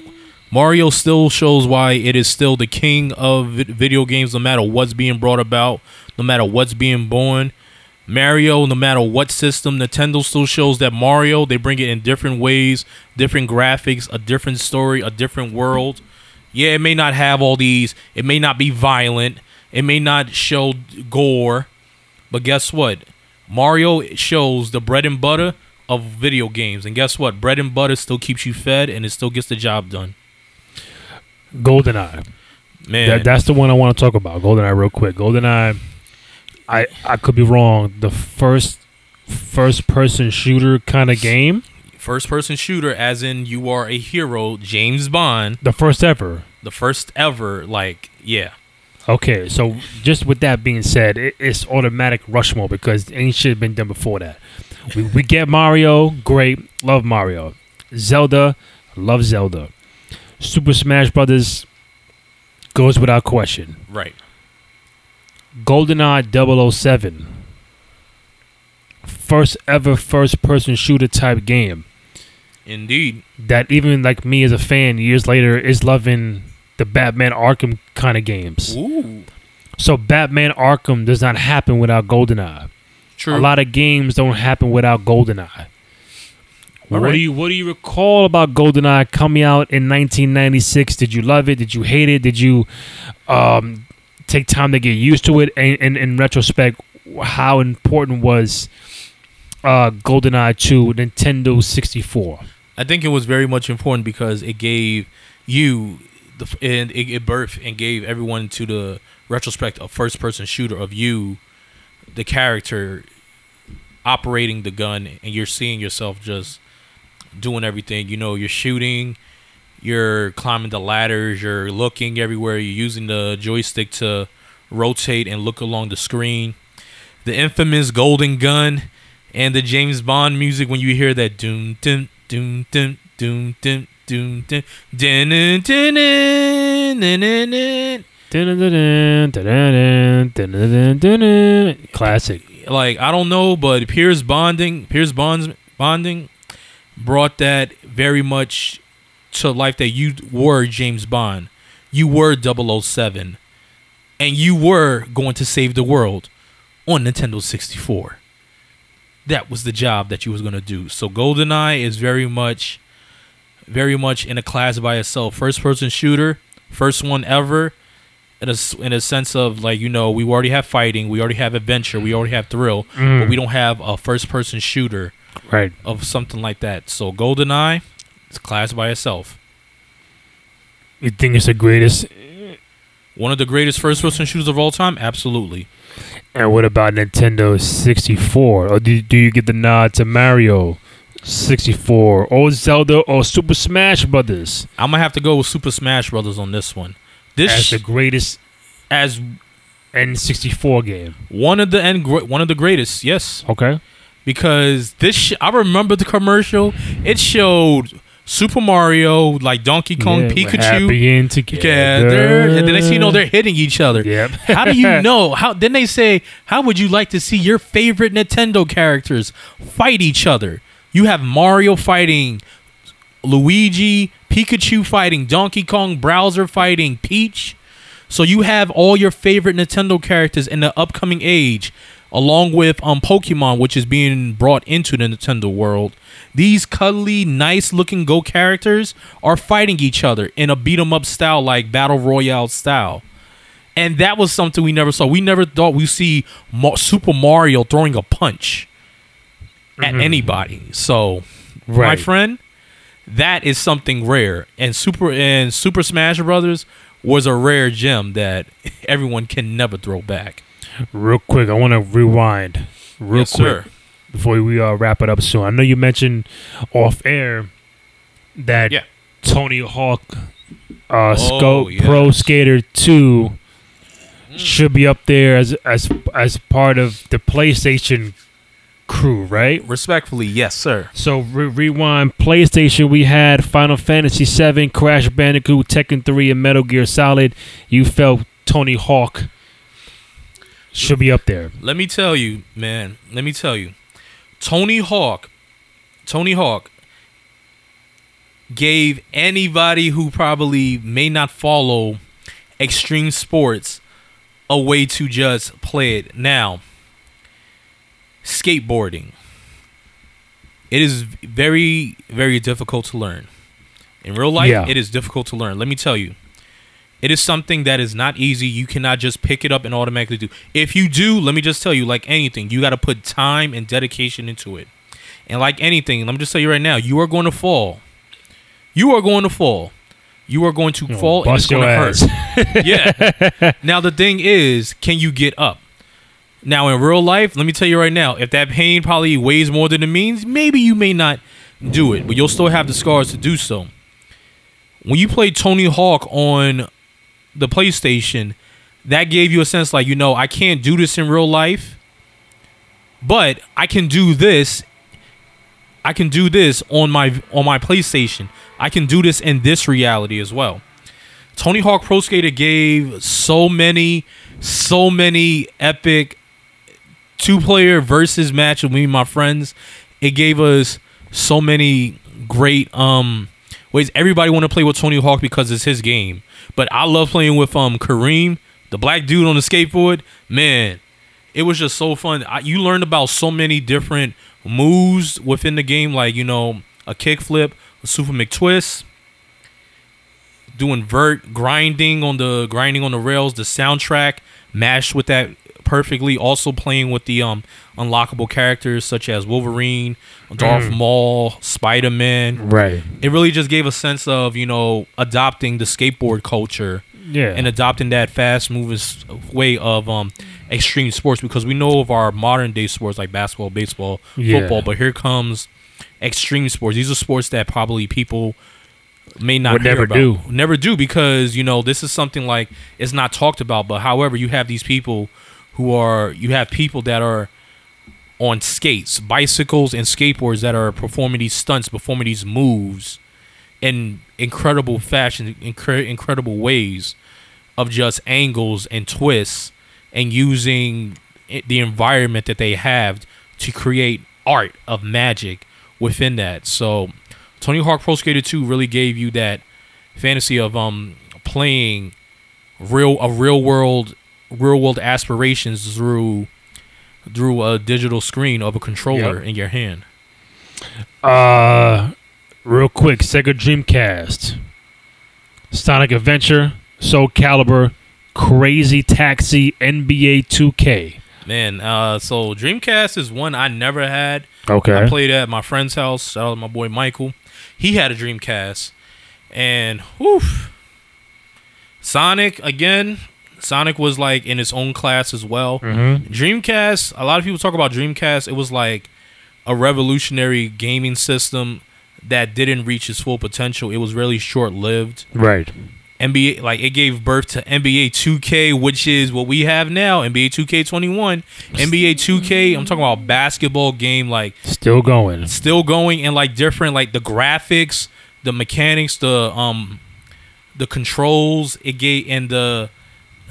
Mario still shows why it is still the king of video games, no matter what's being brought about, no matter what's being born. Mario, no matter what system, Nintendo still shows that Mario, they bring it in different ways, different graphics, a different story, a different world. Yeah, it may not have all these, it may not be violent, it may not show gore, but guess what? Mario shows the bread and butter of video games. And guess what? Bread and butter still keeps you fed and it still gets the job done. GoldenEye. Man, That, that's the one I want to talk about. GoldenEye, real quick. GoldenEye. I I could be wrong. The first first person shooter kind of game. first person shooter, as in you are a hero, James Bond, The first ever. the first ever, like, yeah. Okay, so just with that being said, it, it's automatic rush mode because ain't shit been done before that. We, we get Mario, great, love Mario. Zelda, love Zelda. Super Smash Brothers goes without question. Right. GoldenEye 007, first ever first person shooter type game Indeed. that even like me as a fan years later is loving the Batman Arkham kind of games. Ooh. So Batman Arkham does not happen without GoldenEye. True. A lot of games don't happen without GoldenEye. What right. do you What do you recall about GoldenEye coming out in 1996? Did you love it? Did you hate it? Did you um, take time to get used to it? And, and in retrospect, how important was uh, GoldenEye to Nintendo 64? I think it was very much important because it gave you the and it, it birthed and gave everyone to the retrospect a first person shooter of you, the character operating the gun, and you're seeing yourself just doing everything. You know, you're shooting, you're climbing the ladders, you're looking everywhere, you're using the joystick to rotate and look along the screen. The infamous golden gun and the James Bond music when you hear that doom doom doom doom doom doom doom doom dun-dun-dun, dun-dun-dun-dun. Classic. like I don't know, but Pierce bonding, Pierce bonds bonding, brought that very much to life. That you were James Bond, you were 007, and you were going to save the world on Nintendo 64. That was the job that you was gonna do. So GoldenEye is very much, very much in a class by itself. First person shooter, first one ever in a, in a sense of like you know we already have fighting, we already have adventure, we already have thrill, but mm. we don't have a first person shooter Right. of something like that. So GoldenEye is a class by itself. You think it's the greatest? One of the greatest first person shooters of all time, absolutely. And what about Nintendo 64? Or do, do you get the nod to Mario 64 or Zelda or Super Smash Brothers I'm gonna have to go with Super Smash Brothers on this one. This as the greatest as N64 game? one of the gr- one of the greatest, yes, Okay. because this sh- I remember the commercial. It showed Super Mario, like Donkey Kong, Yeah, Pikachu. happy and together. together, and then they see you know they're hitting each other. Yep. How do you know? How then they say, how would you like to see your favorite Nintendo characters fight each other? You have Mario fighting Luigi, Pikachu fighting Donkey Kong, Bowser fighting Peach. So you have all your favorite Nintendo characters in the upcoming age, along with um Pokemon, which is being brought into the Nintendo world. These cuddly, nice-looking Go characters are fighting each other in a beat 'em up style, like battle royale style. And that was something we never saw. We never thought we'd see Ma- Super Mario throwing a punch at anybody. So, my friend, that is something rare. And Super and Super Smash Brothers was a rare gem that everyone can never throw back. Real quick, I want to rewind. Real yes, quick sir. before we uh, wrap it up soon. I know you mentioned off air that Yeah. Tony Hawk uh, Oh, Scope Pro. Skater 2 should be up there as as as part of the PlayStation crew, right? Respectfully, yes, sir. So re- rewind PlayStation. We had Final Fantasy VII, Crash Bandicoot, Tekken 3, and Metal Gear Solid. You felt Tony Hawk should be up there. Let me tell you, man. Let me tell you. Tony Hawk, Tony Hawk gave anybody who probably may not follow extreme sports a way to just play it. Now, skateboarding. It is very, very difficult to learn. In real life, Yeah. it is difficult to learn. Let me tell you. It is something that is not easy. You cannot just pick it up and automatically do. If you do, let me just tell you, like anything, you got to put time and dedication into it. And like anything, let me just tell you right now, you are going to fall. You are going to fall. You are going to fall and it's going to hurt. yeah. Now the thing is, can you get up? Now in real life, let me tell you right now, if that pain probably weighs more than it means, maybe you may not do it, but you'll still have the scars to do so. When you play Tony Hawk on the PlayStation, that gave you a sense like, you know, I can't do this in real life, but I can do this. I can do this on my on my PlayStation. I can do this in this reality as well. Tony Hawk Pro Skater gave so many, so many epic two player versus match with me and my friends. It gave us so many great um ways. Everybody want to play with Tony Hawk because it's his game. But I love playing with um Kareem, the black dude on the skateboard. Man, it was just so fun. I, you learned about so many different moves within the game, like you know a kickflip, a super McTwist, doing vert grinding on the grinding on the rails. The soundtrack mashed with that perfectly. Also playing with the um unlockable characters such as Wolverine, Darth Maul, Spider Man. right. It really just gave a sense of you know adopting the skateboard culture Yeah. and adopting that fast moving way of um extreme sports because we know of our modern day sports like basketball, baseball, Yeah. football, but here comes extreme sports. These are sports that probably people may not Would never about. do. Never do because you know this is something like it's not talked about. But however, you have these people who are you have people that are on skates, bicycles, and skateboards that are performing these stunts, performing these moves in incredible fashion, incre- incredible ways of just angles and twists and using the environment that they have to create art of magic within that. So Tony Hawk Pro Skater 2 really gave you that fantasy of um playing real a real world real world aspirations through through a digital screen of a controller Yep. in your hand. Uh, real quick, Sega Dreamcast, Sonic Adventure, Soul Calibur, Crazy Taxi, NBA 2K. Man, uh so Dreamcast is one I never had. Okay. I played at my friend's house. Shout out my boy Michael. He had a Dreamcast, and whew, Sonic again. Sonic was like in its own class as well. Mm-hmm. Dreamcast. A lot of people talk about Dreamcast. It was like a revolutionary gaming system that didn't reach its full potential. It was really short lived. Right. NBA like it gave birth to NBA 2K, which is what we have now. NBA 2K21, NBA 2K. I'm talking about basketball game like Still going. still going and like different like the graphics the mechanics, the um, the controls it gave, and the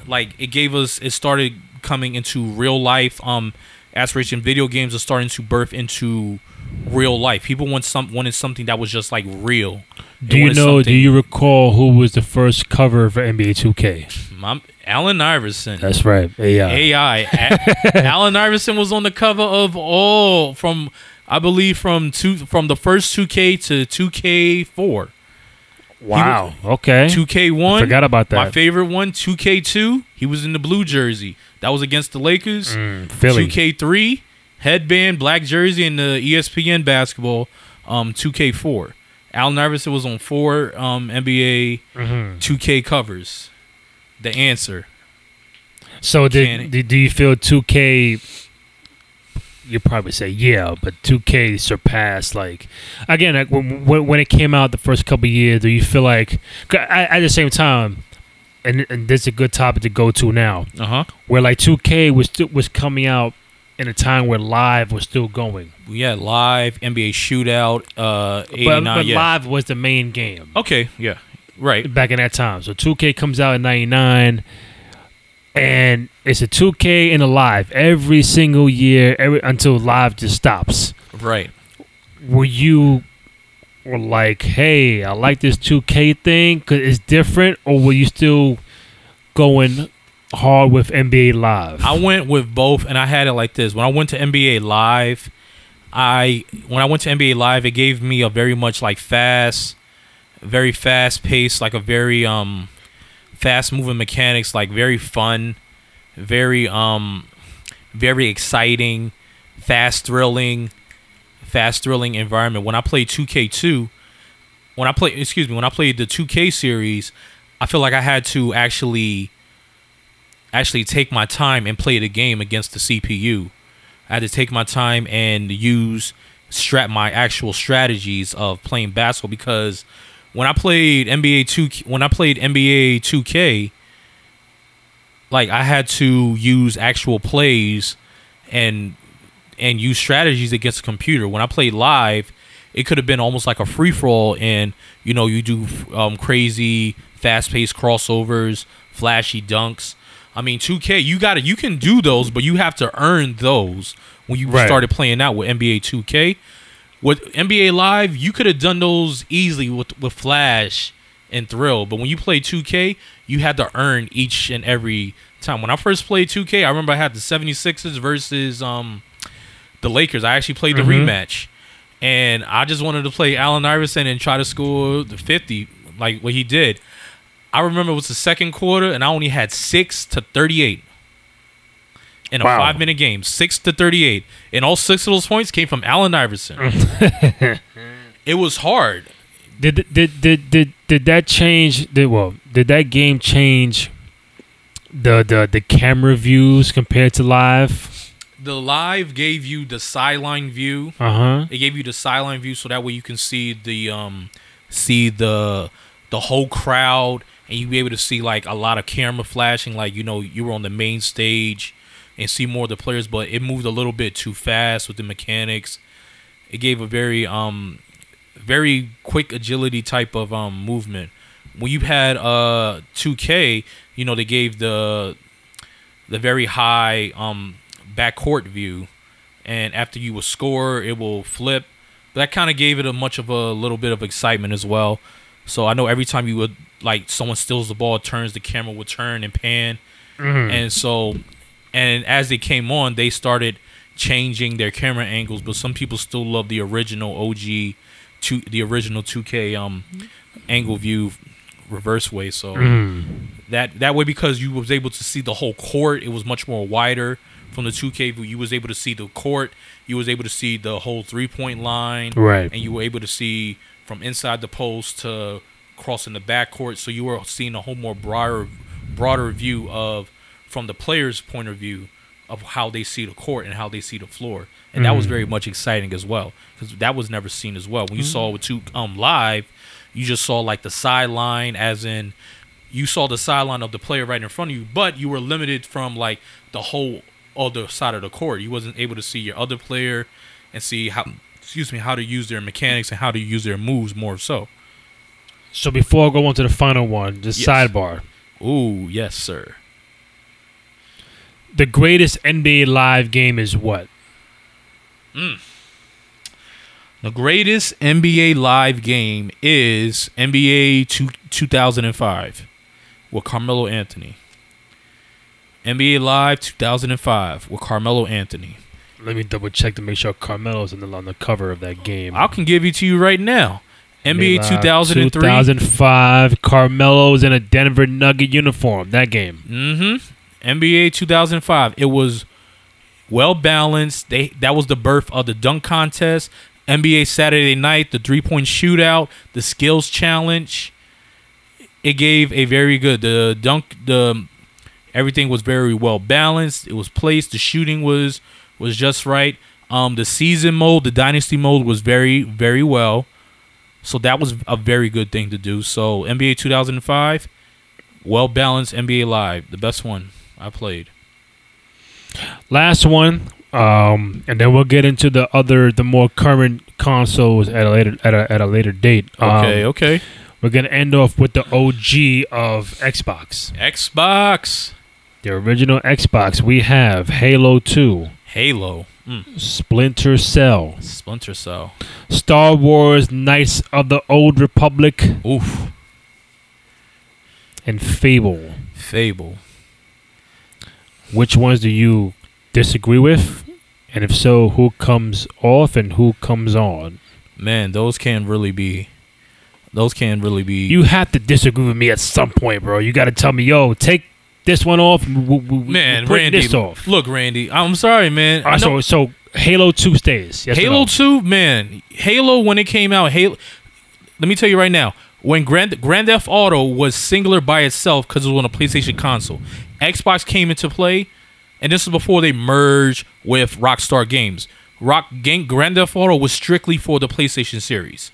like it gave us. It started coming into real life. Um, aspiration video games are starting to birth into real life. People want some wanted something that was just like real. Do you know? Do you recall who was the first cover for NBA 2K? My, Allen Iverson. That's right. AI. AI. A- Allen Iverson was on the cover of all from I believe from two from the first 2K to 2K4. Wow. Okay. 2K1. I Forgot about that. My favorite one, 2K2. He was in the blue jersey. That was against the Lakers. Mm, Philly. 2K3, headband, black jersey, and the ESPN basketball. Um, 2K4. Allen Iverson was on four um, NBA Mhm. 2K covers. The answer. So did, did do you feel 2K? You probably say yeah, but 2K surpassed like again like, when when it came out the first couple years. Do you feel like at, at the same time, and and this is a good topic to go to now, Uh huh. where like 2K was still was coming out in a time where live was still going, We had live NBA shootout. Uh, 89. but, but yeah. live was the main game. Okay. Yeah. Right. back in that time. So 2K comes out in 99 and it's a 2K and a live every single year every until live just stops. Right. Were you were like, "Hey, I like this 2K thing cuz it's different," or were you still going hard with NBA live? I went with both, and I had it like this. When I went to NBA Live, I when I went to NBA Live, it gave me a very much like fast, very fast pace, like a very um fast moving mechanics, like very fun, very um very exciting, fast thrilling, fast thrilling environment. When I played 2K2, when I played excuse me, when I played the 2K series, I feel like I had to actually actually take my time and play the game against the CPU. I had to take my time and use strat my actual strategies of playing basketball because when I played NBA 2 when I played NBA 2K like I had to use actual plays and and use strategies against the computer. When I played live, it could have been almost like a free for all, and you know you do um, crazy, fast paced crossovers, flashy dunks. I mean, 2K, you got to you can do those, but you have to earn those when you Right. started playing out with NBA 2K. With NBA Live, you could have done those easily with with Flash and Thrill, but when you play 2K, you had to earn each and every time. When I first played 2K, I remember I had the 76ers versus um the Lakers. I actually played the Mhm. rematch, and I just wanted to play Allen Iverson and try to score the 50 like what he did. I remember it was the second quarter, and I only had six to 38 in a Wow. five minute game, six to 38, and all six of those points came from Allen Iverson. it was hard. Did did did did did that change? Did well? Did that game change the the the camera views compared to live? The live gave you the sideline view. Uh huh. It gave you the sideline view so that way you can see the um see the the whole crowd and you be able to see like a lot of camera flashing like you know you were on the main stage and see more of the players but it moved a little bit too fast with the mechanics. It gave a very um very quick agility type of um movement. When you had uh 2K, you know they gave the the very high um backcourt view and after you will score, it will flip. But That kind of gave it a much of a little bit of excitement as well. So I know every time you would like someone steals the ball, turns the camera would turn and pan, and so and as they came on, they started changing their camera angles. But some people still love the original OG, two the original 2K um angle view reverse way. So that that way because you was able to see the whole court, it was much more wider from the 2K view. You was able to see the court, you was able to see the whole three point line, Right. and you were able to see from inside the post to crossing the backcourt. So you were seeing a whole more broader broader view of from the player's point of view of how they see the court and how they see the floor, and that was very much exciting as well because that was never seen as well. When you saw it with two um live, you just saw like the sideline, as in you saw the sideline of the player right in front of you, but you were limited from like the whole other side of the court. You wasn't able to see your other player and see how excuse me how to use their mechanics and how to use their moves more so. So before I go on to the final one, just Yes. sidebar. Ooh, yes, sir. The greatest NBA live game is what? The greatest NBA live game is NBA two, 2005 with Carmelo Anthony. NBA Live 2005 with Carmelo Anthony. Let me double check to make sure Carmelo's on the, on the cover of that game. I can give it to you right now. NBA Live 2003. 2005. Carmelo's in a Denver Nugget uniform. That game. Mm-hmm. NBA 2005. It was well balanced. They that was the birth of the dunk contest. NBA Saturday Night, the three point shootout, the skills challenge. It gave a very good the dunk the everything was very well balanced. It was placed. The shooting was was just right. Um, the season mode, the dynasty mode was very very well. So that was a very good thing to do. So NBA 2005, well balanced NBA Live, the best one I played. Last one. Um, and then we'll get into the other, the more current consoles at a later at a, at a later date. Okay, Um, okay. We're gonna end off with the OG of Xbox, Xbox, the original Xbox. We have Halo 2, Halo, mm. Splinter Cell, Splinter Cell. Star Wars: Knights of the Old Republic, Oof, and Fable. Fable. Which ones do you disagree with? And if so, who comes off and who comes on? Man, those can really be. Those can really be. You have to disagree with me at some point, bro. You got to tell me, yo, take this one off. we- we- man, Randy. this off. Look, Randy. I'm sorry, man. All right, so, so Halo Two stays. Yes Halo no? 2, man. Halo when it came out, Halo Let me tell you right now, when Grand Grand Theft Auto was singular by itself cuz it was on a PlayStation console. Xbox came into play and this is before they merged with Rockstar Games. Rock game, Grand Theft Auto was strictly for the PlayStation series.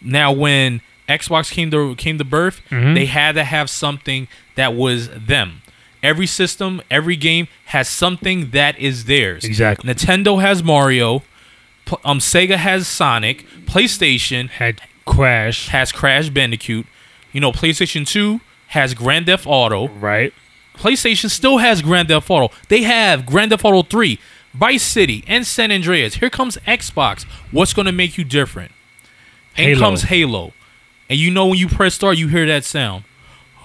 Now when Xbox came to came to birth, they had to have something that was them. Every system, every game has something that is theirs. Exactly. Nintendo has Mario. Um, Sega has Sonic. PlayStation had Crash, has Crash Bandicoot. You know, PlayStation 2 has Grand Theft Auto. right? PlayStation still has Grand Theft Auto. They have Grand Theft Auto 3, Vice City, and San Andreas. Here comes Xbox. What's going to make you different? And Halo. comes Halo. And you know when you press start, you hear that sound.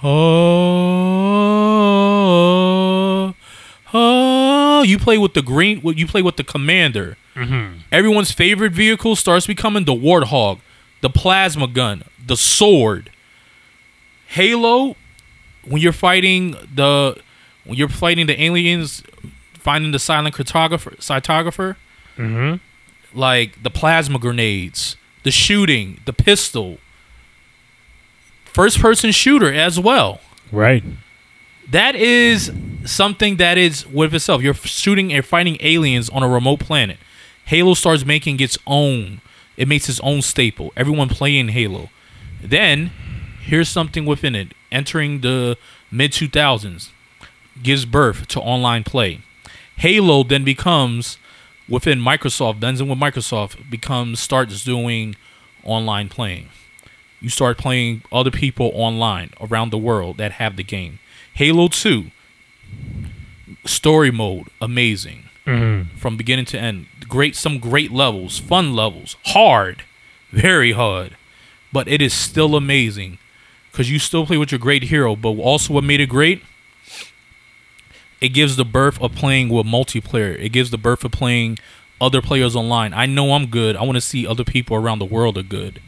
Oh, oh. You play with the green. You play with the commander. Mm-hmm. Everyone's favorite vehicle starts becoming the Warthog, the plasma gun, the sword. Halo, when you're fighting the when you're fighting the aliens, finding the silent cartographer, cytographer, Mm-hmm. like the plasma grenades, the shooting, the pistol, first person shooter as well. Right. That is something that is with itself. You're shooting and fighting aliens on a remote planet. Halo starts making its own. It makes its own staple. Everyone playing Halo. Then here's something within it. Entering the mid 2000s gives birth to online play. Halo then becomes within Microsoft, then with Microsoft becomes starts doing online playing. You start playing other people online around the world that have the game. Halo 2 story mode amazing Mm-hmm. from beginning to end. Great some great levels, fun levels, hard, very hard, but it is still amazing cuz you still play with your great hero, but also what made it great it gives the birth of playing with multiplayer. It gives the birth of playing other players online. I know I'm good. I want to see other people around the world are good.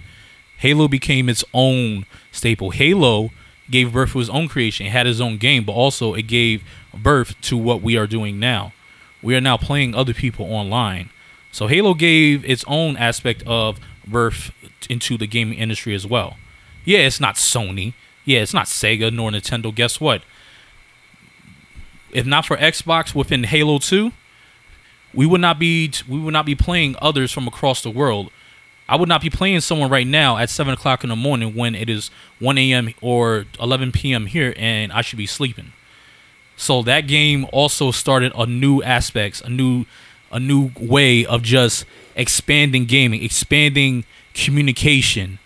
Halo became its own staple. Halo gave birth to its own creation. It had its own game, but also it gave birth to what we are doing now. We are now playing other people online. So Halo gave its own aspect of birth into the gaming industry as well. Yeah, it's not Sony. Yeah, it's not Sega nor Nintendo. Guess what? If not for Xbox within Halo 2, we would not be we would not be playing others from across the world. I would not be playing someone right now at seven o'clock in the morning when it is one a.m. or eleven p.m. here, and I should be sleeping. So that game also started a new aspects, a new a new way of just expanding gaming, expanding communication,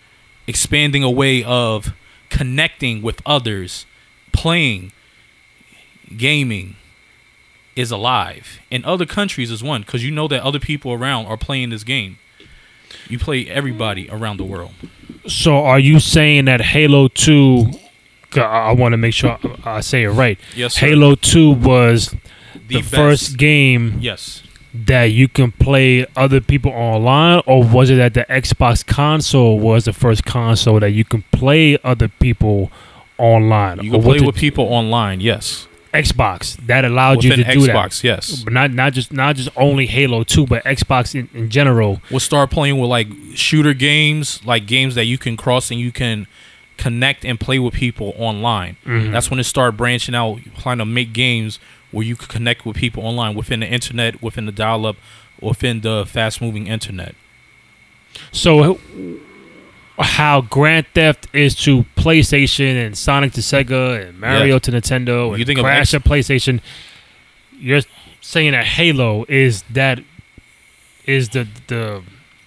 expanding a way of connecting with others, playing, gaming is alive. In other countries is one because you know that other people around are playing this game. You play everybody around the world. So are you saying that Halo 2 I- want to make sure I say it right. Yes, sir. Halo 2 was the, best- first game Yes. That you can play other people online or was it that the Xbox console was the first console that you can play other people online? You can play with people online. Yes. Xbox that allowed you Within to do Xbox. that. Yes. But not not just not just only Halo 2 but Xbox in, in general. We'll start playing with like shooter games, like games that you can cross and you can connect and play with people online. Mm-hmm. That's when it started branching out, trying to make games where you could connect with people online within the internet, within the dial-up, within the fast-moving internet. So how Grand Theft is to PlayStation and Sonic to Sega and Mario Yeah. to Nintendo You and think of Crash X- to PlayStation, you're saying that Halo is that is the the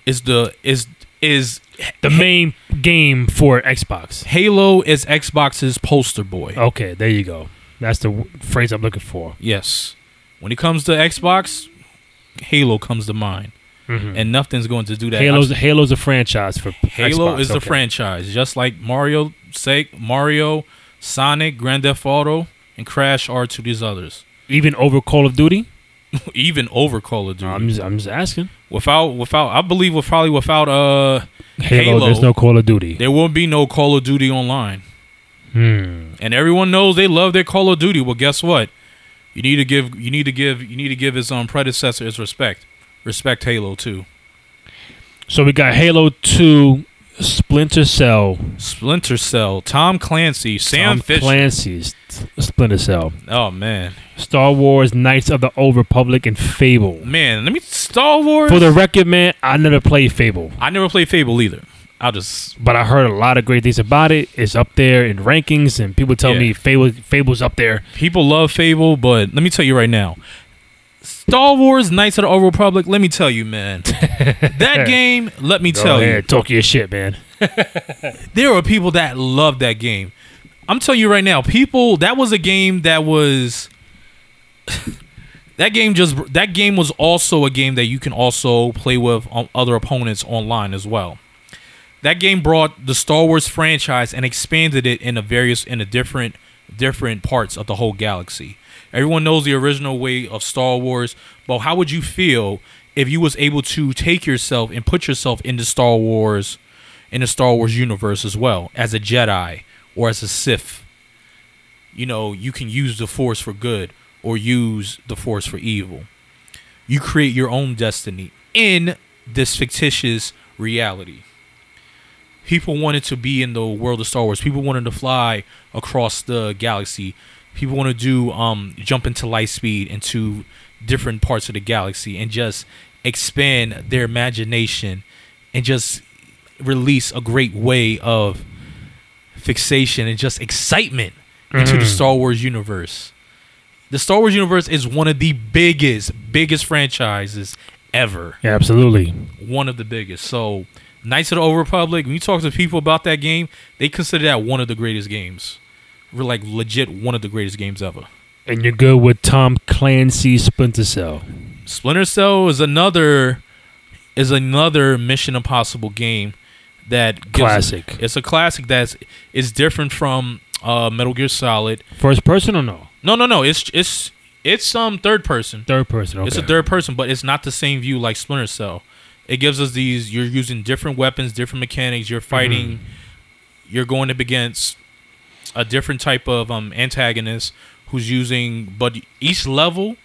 Is the is is the main game for Xbox. Halo is Xbox's poster boy. Okay, there you go. That's the w- phrase I'm looking for. Yes. When it comes to Xbox, Halo comes to mind. And nothing's going to do that. Halo's Halo's a franchise for Halo Xbox, is the okay. franchise, just like Mario, say Mario, Sonic, Grand Theft Auto, and Crash are to these others. Even over Call of Duty. Even over Call of Duty. I'm just, I'm just asking. without, without, I believe, with probably without, uh, Halo, Halo. there's no Call of Duty. there won't be no Call of Duty online. Hmm. And everyone knows they love their Call of Duty. Well, guess what? You need to give, you need to give, you need to give his um predecessor his respect. Respect Halo too. So we got Halo 2, Splinter Cell, Splinter Cell, Tom Clancy, Sam Tom Fisher. Clancy's Splinter Cell, oh man, Star Wars, Knights of the Old Republic, and Fable. man. Let me Star Wars. For the record, man, I never played Fable, I never played Fable either. I'll just but I heard a lot of great things about it. It's up there in rankings, and people tell Yeah. me Fable Fable's up there. people love Fable, but let me tell you right now, Star Wars Knights of the Old Republic. Let me tell you, man, that game. Let me Go tell ahead, you, talk your shit, man. there are people that love that game. I'm telling you right now, people. That was a game that was. that game just that game was also a game that you can also play with other opponents online as well. That game brought the Star Wars franchise and expanded it in a various in a different different parts of the whole galaxy. Everyone knows the original way of Star Wars, but how would you feel if you was able to take yourself and put yourself into Star Wars in the Star Wars universe as well as a Jedi or as a Sith? You know, you can use the Force for good or use the Force for evil. You create your own destiny in this fictitious reality people wanted to be in the world of Star Wars. People wanted to fly across the galaxy. People want to do um jump into light speed into different parts of the galaxy and just expand their imagination and just release a great way of fixation and just excitement into the Star Wars universe. The Star Wars universe is one of the biggest biggest franchises ever Yeah, absolutely. one of the biggest. So, Knights of the Old Republic. When you talk to people about that game, they consider that one of the greatest games. We're like legit one of the greatest games ever. And you're good with Tom Clancy's Splinter Cell. Splinter Cell is another is another Mission Impossible game that gives- Classic. It's a classic that's is different from uh, Metal Gear Solid. First person or no? No, no, no. It's it's it's um third person. Third person. Okay. It's a third person, but it's not the same view like Splinter Cell. It gives us these. You're using different weapons, different mechanics. You're fighting. You're going up against a different type of um antagonist who's using. But each level,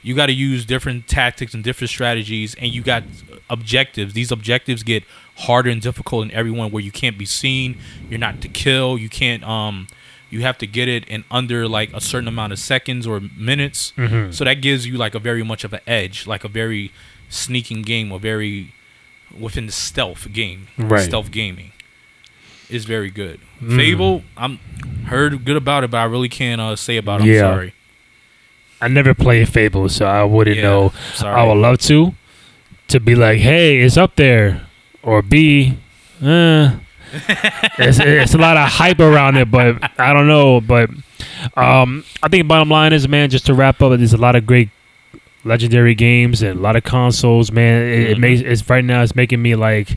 you got to use different tactics and different strategies, and you got objectives. These objectives get harder and difficult in everyone where you can't be seen. You're not to kill. You can't um. You have to get it in under like a certain amount of seconds or minutes. So that gives you like a very much of an edge, like a very sneaking game, or very within the stealth game, Right. stealth gaming is very good. Fable, I'm heard good about it, but I really can't uh, say about it. I'm Yeah. sorry. I never played Fable, so I wouldn't Yeah, know. sorry. I would love to, to be like, hey, it's up there, or B, uh, it's, it's a lot of hype around it, but I don't know. But um, I think bottom line is, man, just to wrap up, there's a lot of great legendary games and a lot of consoles, man. It, it Mhm. makes it's right now it's making me like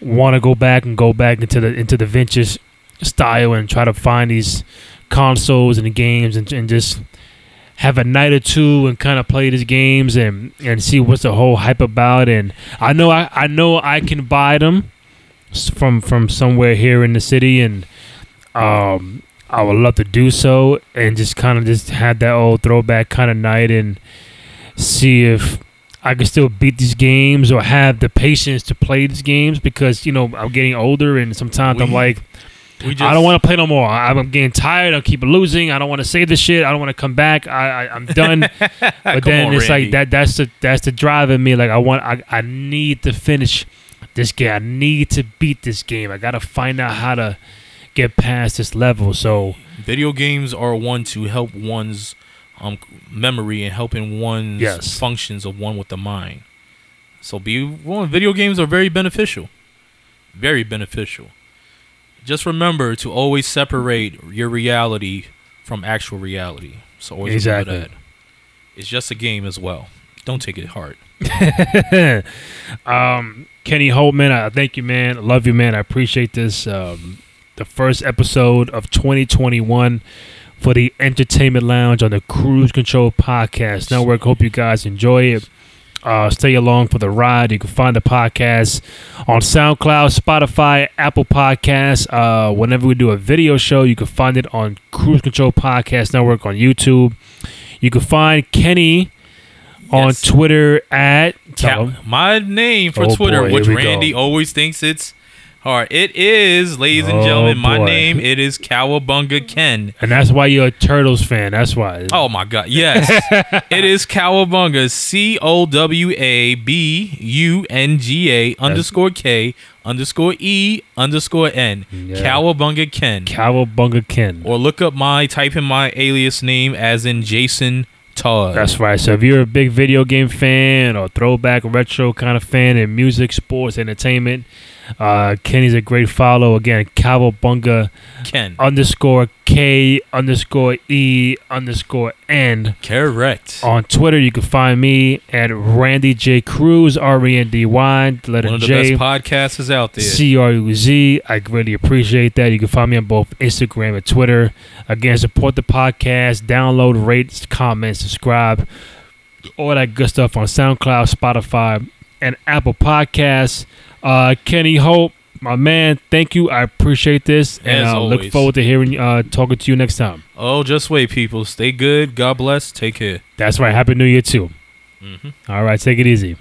want to go back and go back into the into the vintage style and try to find these consoles and the games and, and just have a night or two and kind of play these games and and see what's the whole hype about and I know I, I know I can buy them from from somewhere here in the city and um I would love to do so and just kind of just have that old throwback kind of night and see if I can still beat these games or have the patience to play these games because you know I'm getting older and sometimes I'm like just, I don't want to play no more. I- I'm getting tired. I keep losing. I don't want to save this shit. I don't want to come back. I, I I'm done. but then on, it's Randy. like that. That's the that's the drive in me. Like I want. I I need to finish this game. I need to beat this game. I gotta find out how to get past this level. So Video games are one to help one's um memory and helping one's Yes. functions of one with the mind. So be one. Video games are very beneficial, very beneficial. Just remember to always separate your reality from actual reality. So always Exactly. remember that. It's just a game as well. Don't take it hard. um, Kenny Holtman, I thank you, man. I love you, man. I appreciate this. Um, the first episode of 2021 for the Entertainment Lounge on the Cruise Control Podcast Network. Hope you guys enjoy it. Uh, stay along for the ride. You can find the podcast on SoundCloud, Spotify, Apple Podcasts. Uh, whenever we do a video show, you can find it on Cruise Control Podcast Network on YouTube. You can find Kenny on Yes. Twitter at tell Ca- my name for Oh, Twitter, boy, which we go. Randy always thinks it's hard. It is, ladies and Oh, gentlemen, my oh, boy. name. It is Cowabunga Ken. And that's why you're a Turtles fan. That's why. Oh my God! Yes, it is Cowabunga. C O W A B U N G A underscore K underscore E underscore N. Yeah. Cowabunga Ken. Cowabunga Ken. Or look up my type in my alias name as in Jason Todd. That's right. So if you're a big video game fan or throwback retro kind of fan in music, sports, entertainment, uh, Kenny's a great follow. Again, Cowabunga Ken. underscore K underscore E underscore N. Correct. On Twitter, you can find me at Randy J Cruz, R E N D Y, letter One of the J. best podcasters out there. C R U Z. I really appreciate that. You can find me on both Instagram and Twitter. Again, support the podcast, download, rate, comment, subscribe, all that good stuff on SoundCloud, Spotify, and Apple Podcasts. Uh, Kenny Hope, my man, thank you. I appreciate this, and I look forward to hearing, uh, talking to you next time. Oh, just wait, people. Stay good. God bless. Take care. That's right. Happy New Year too. hmm All right, take it easy.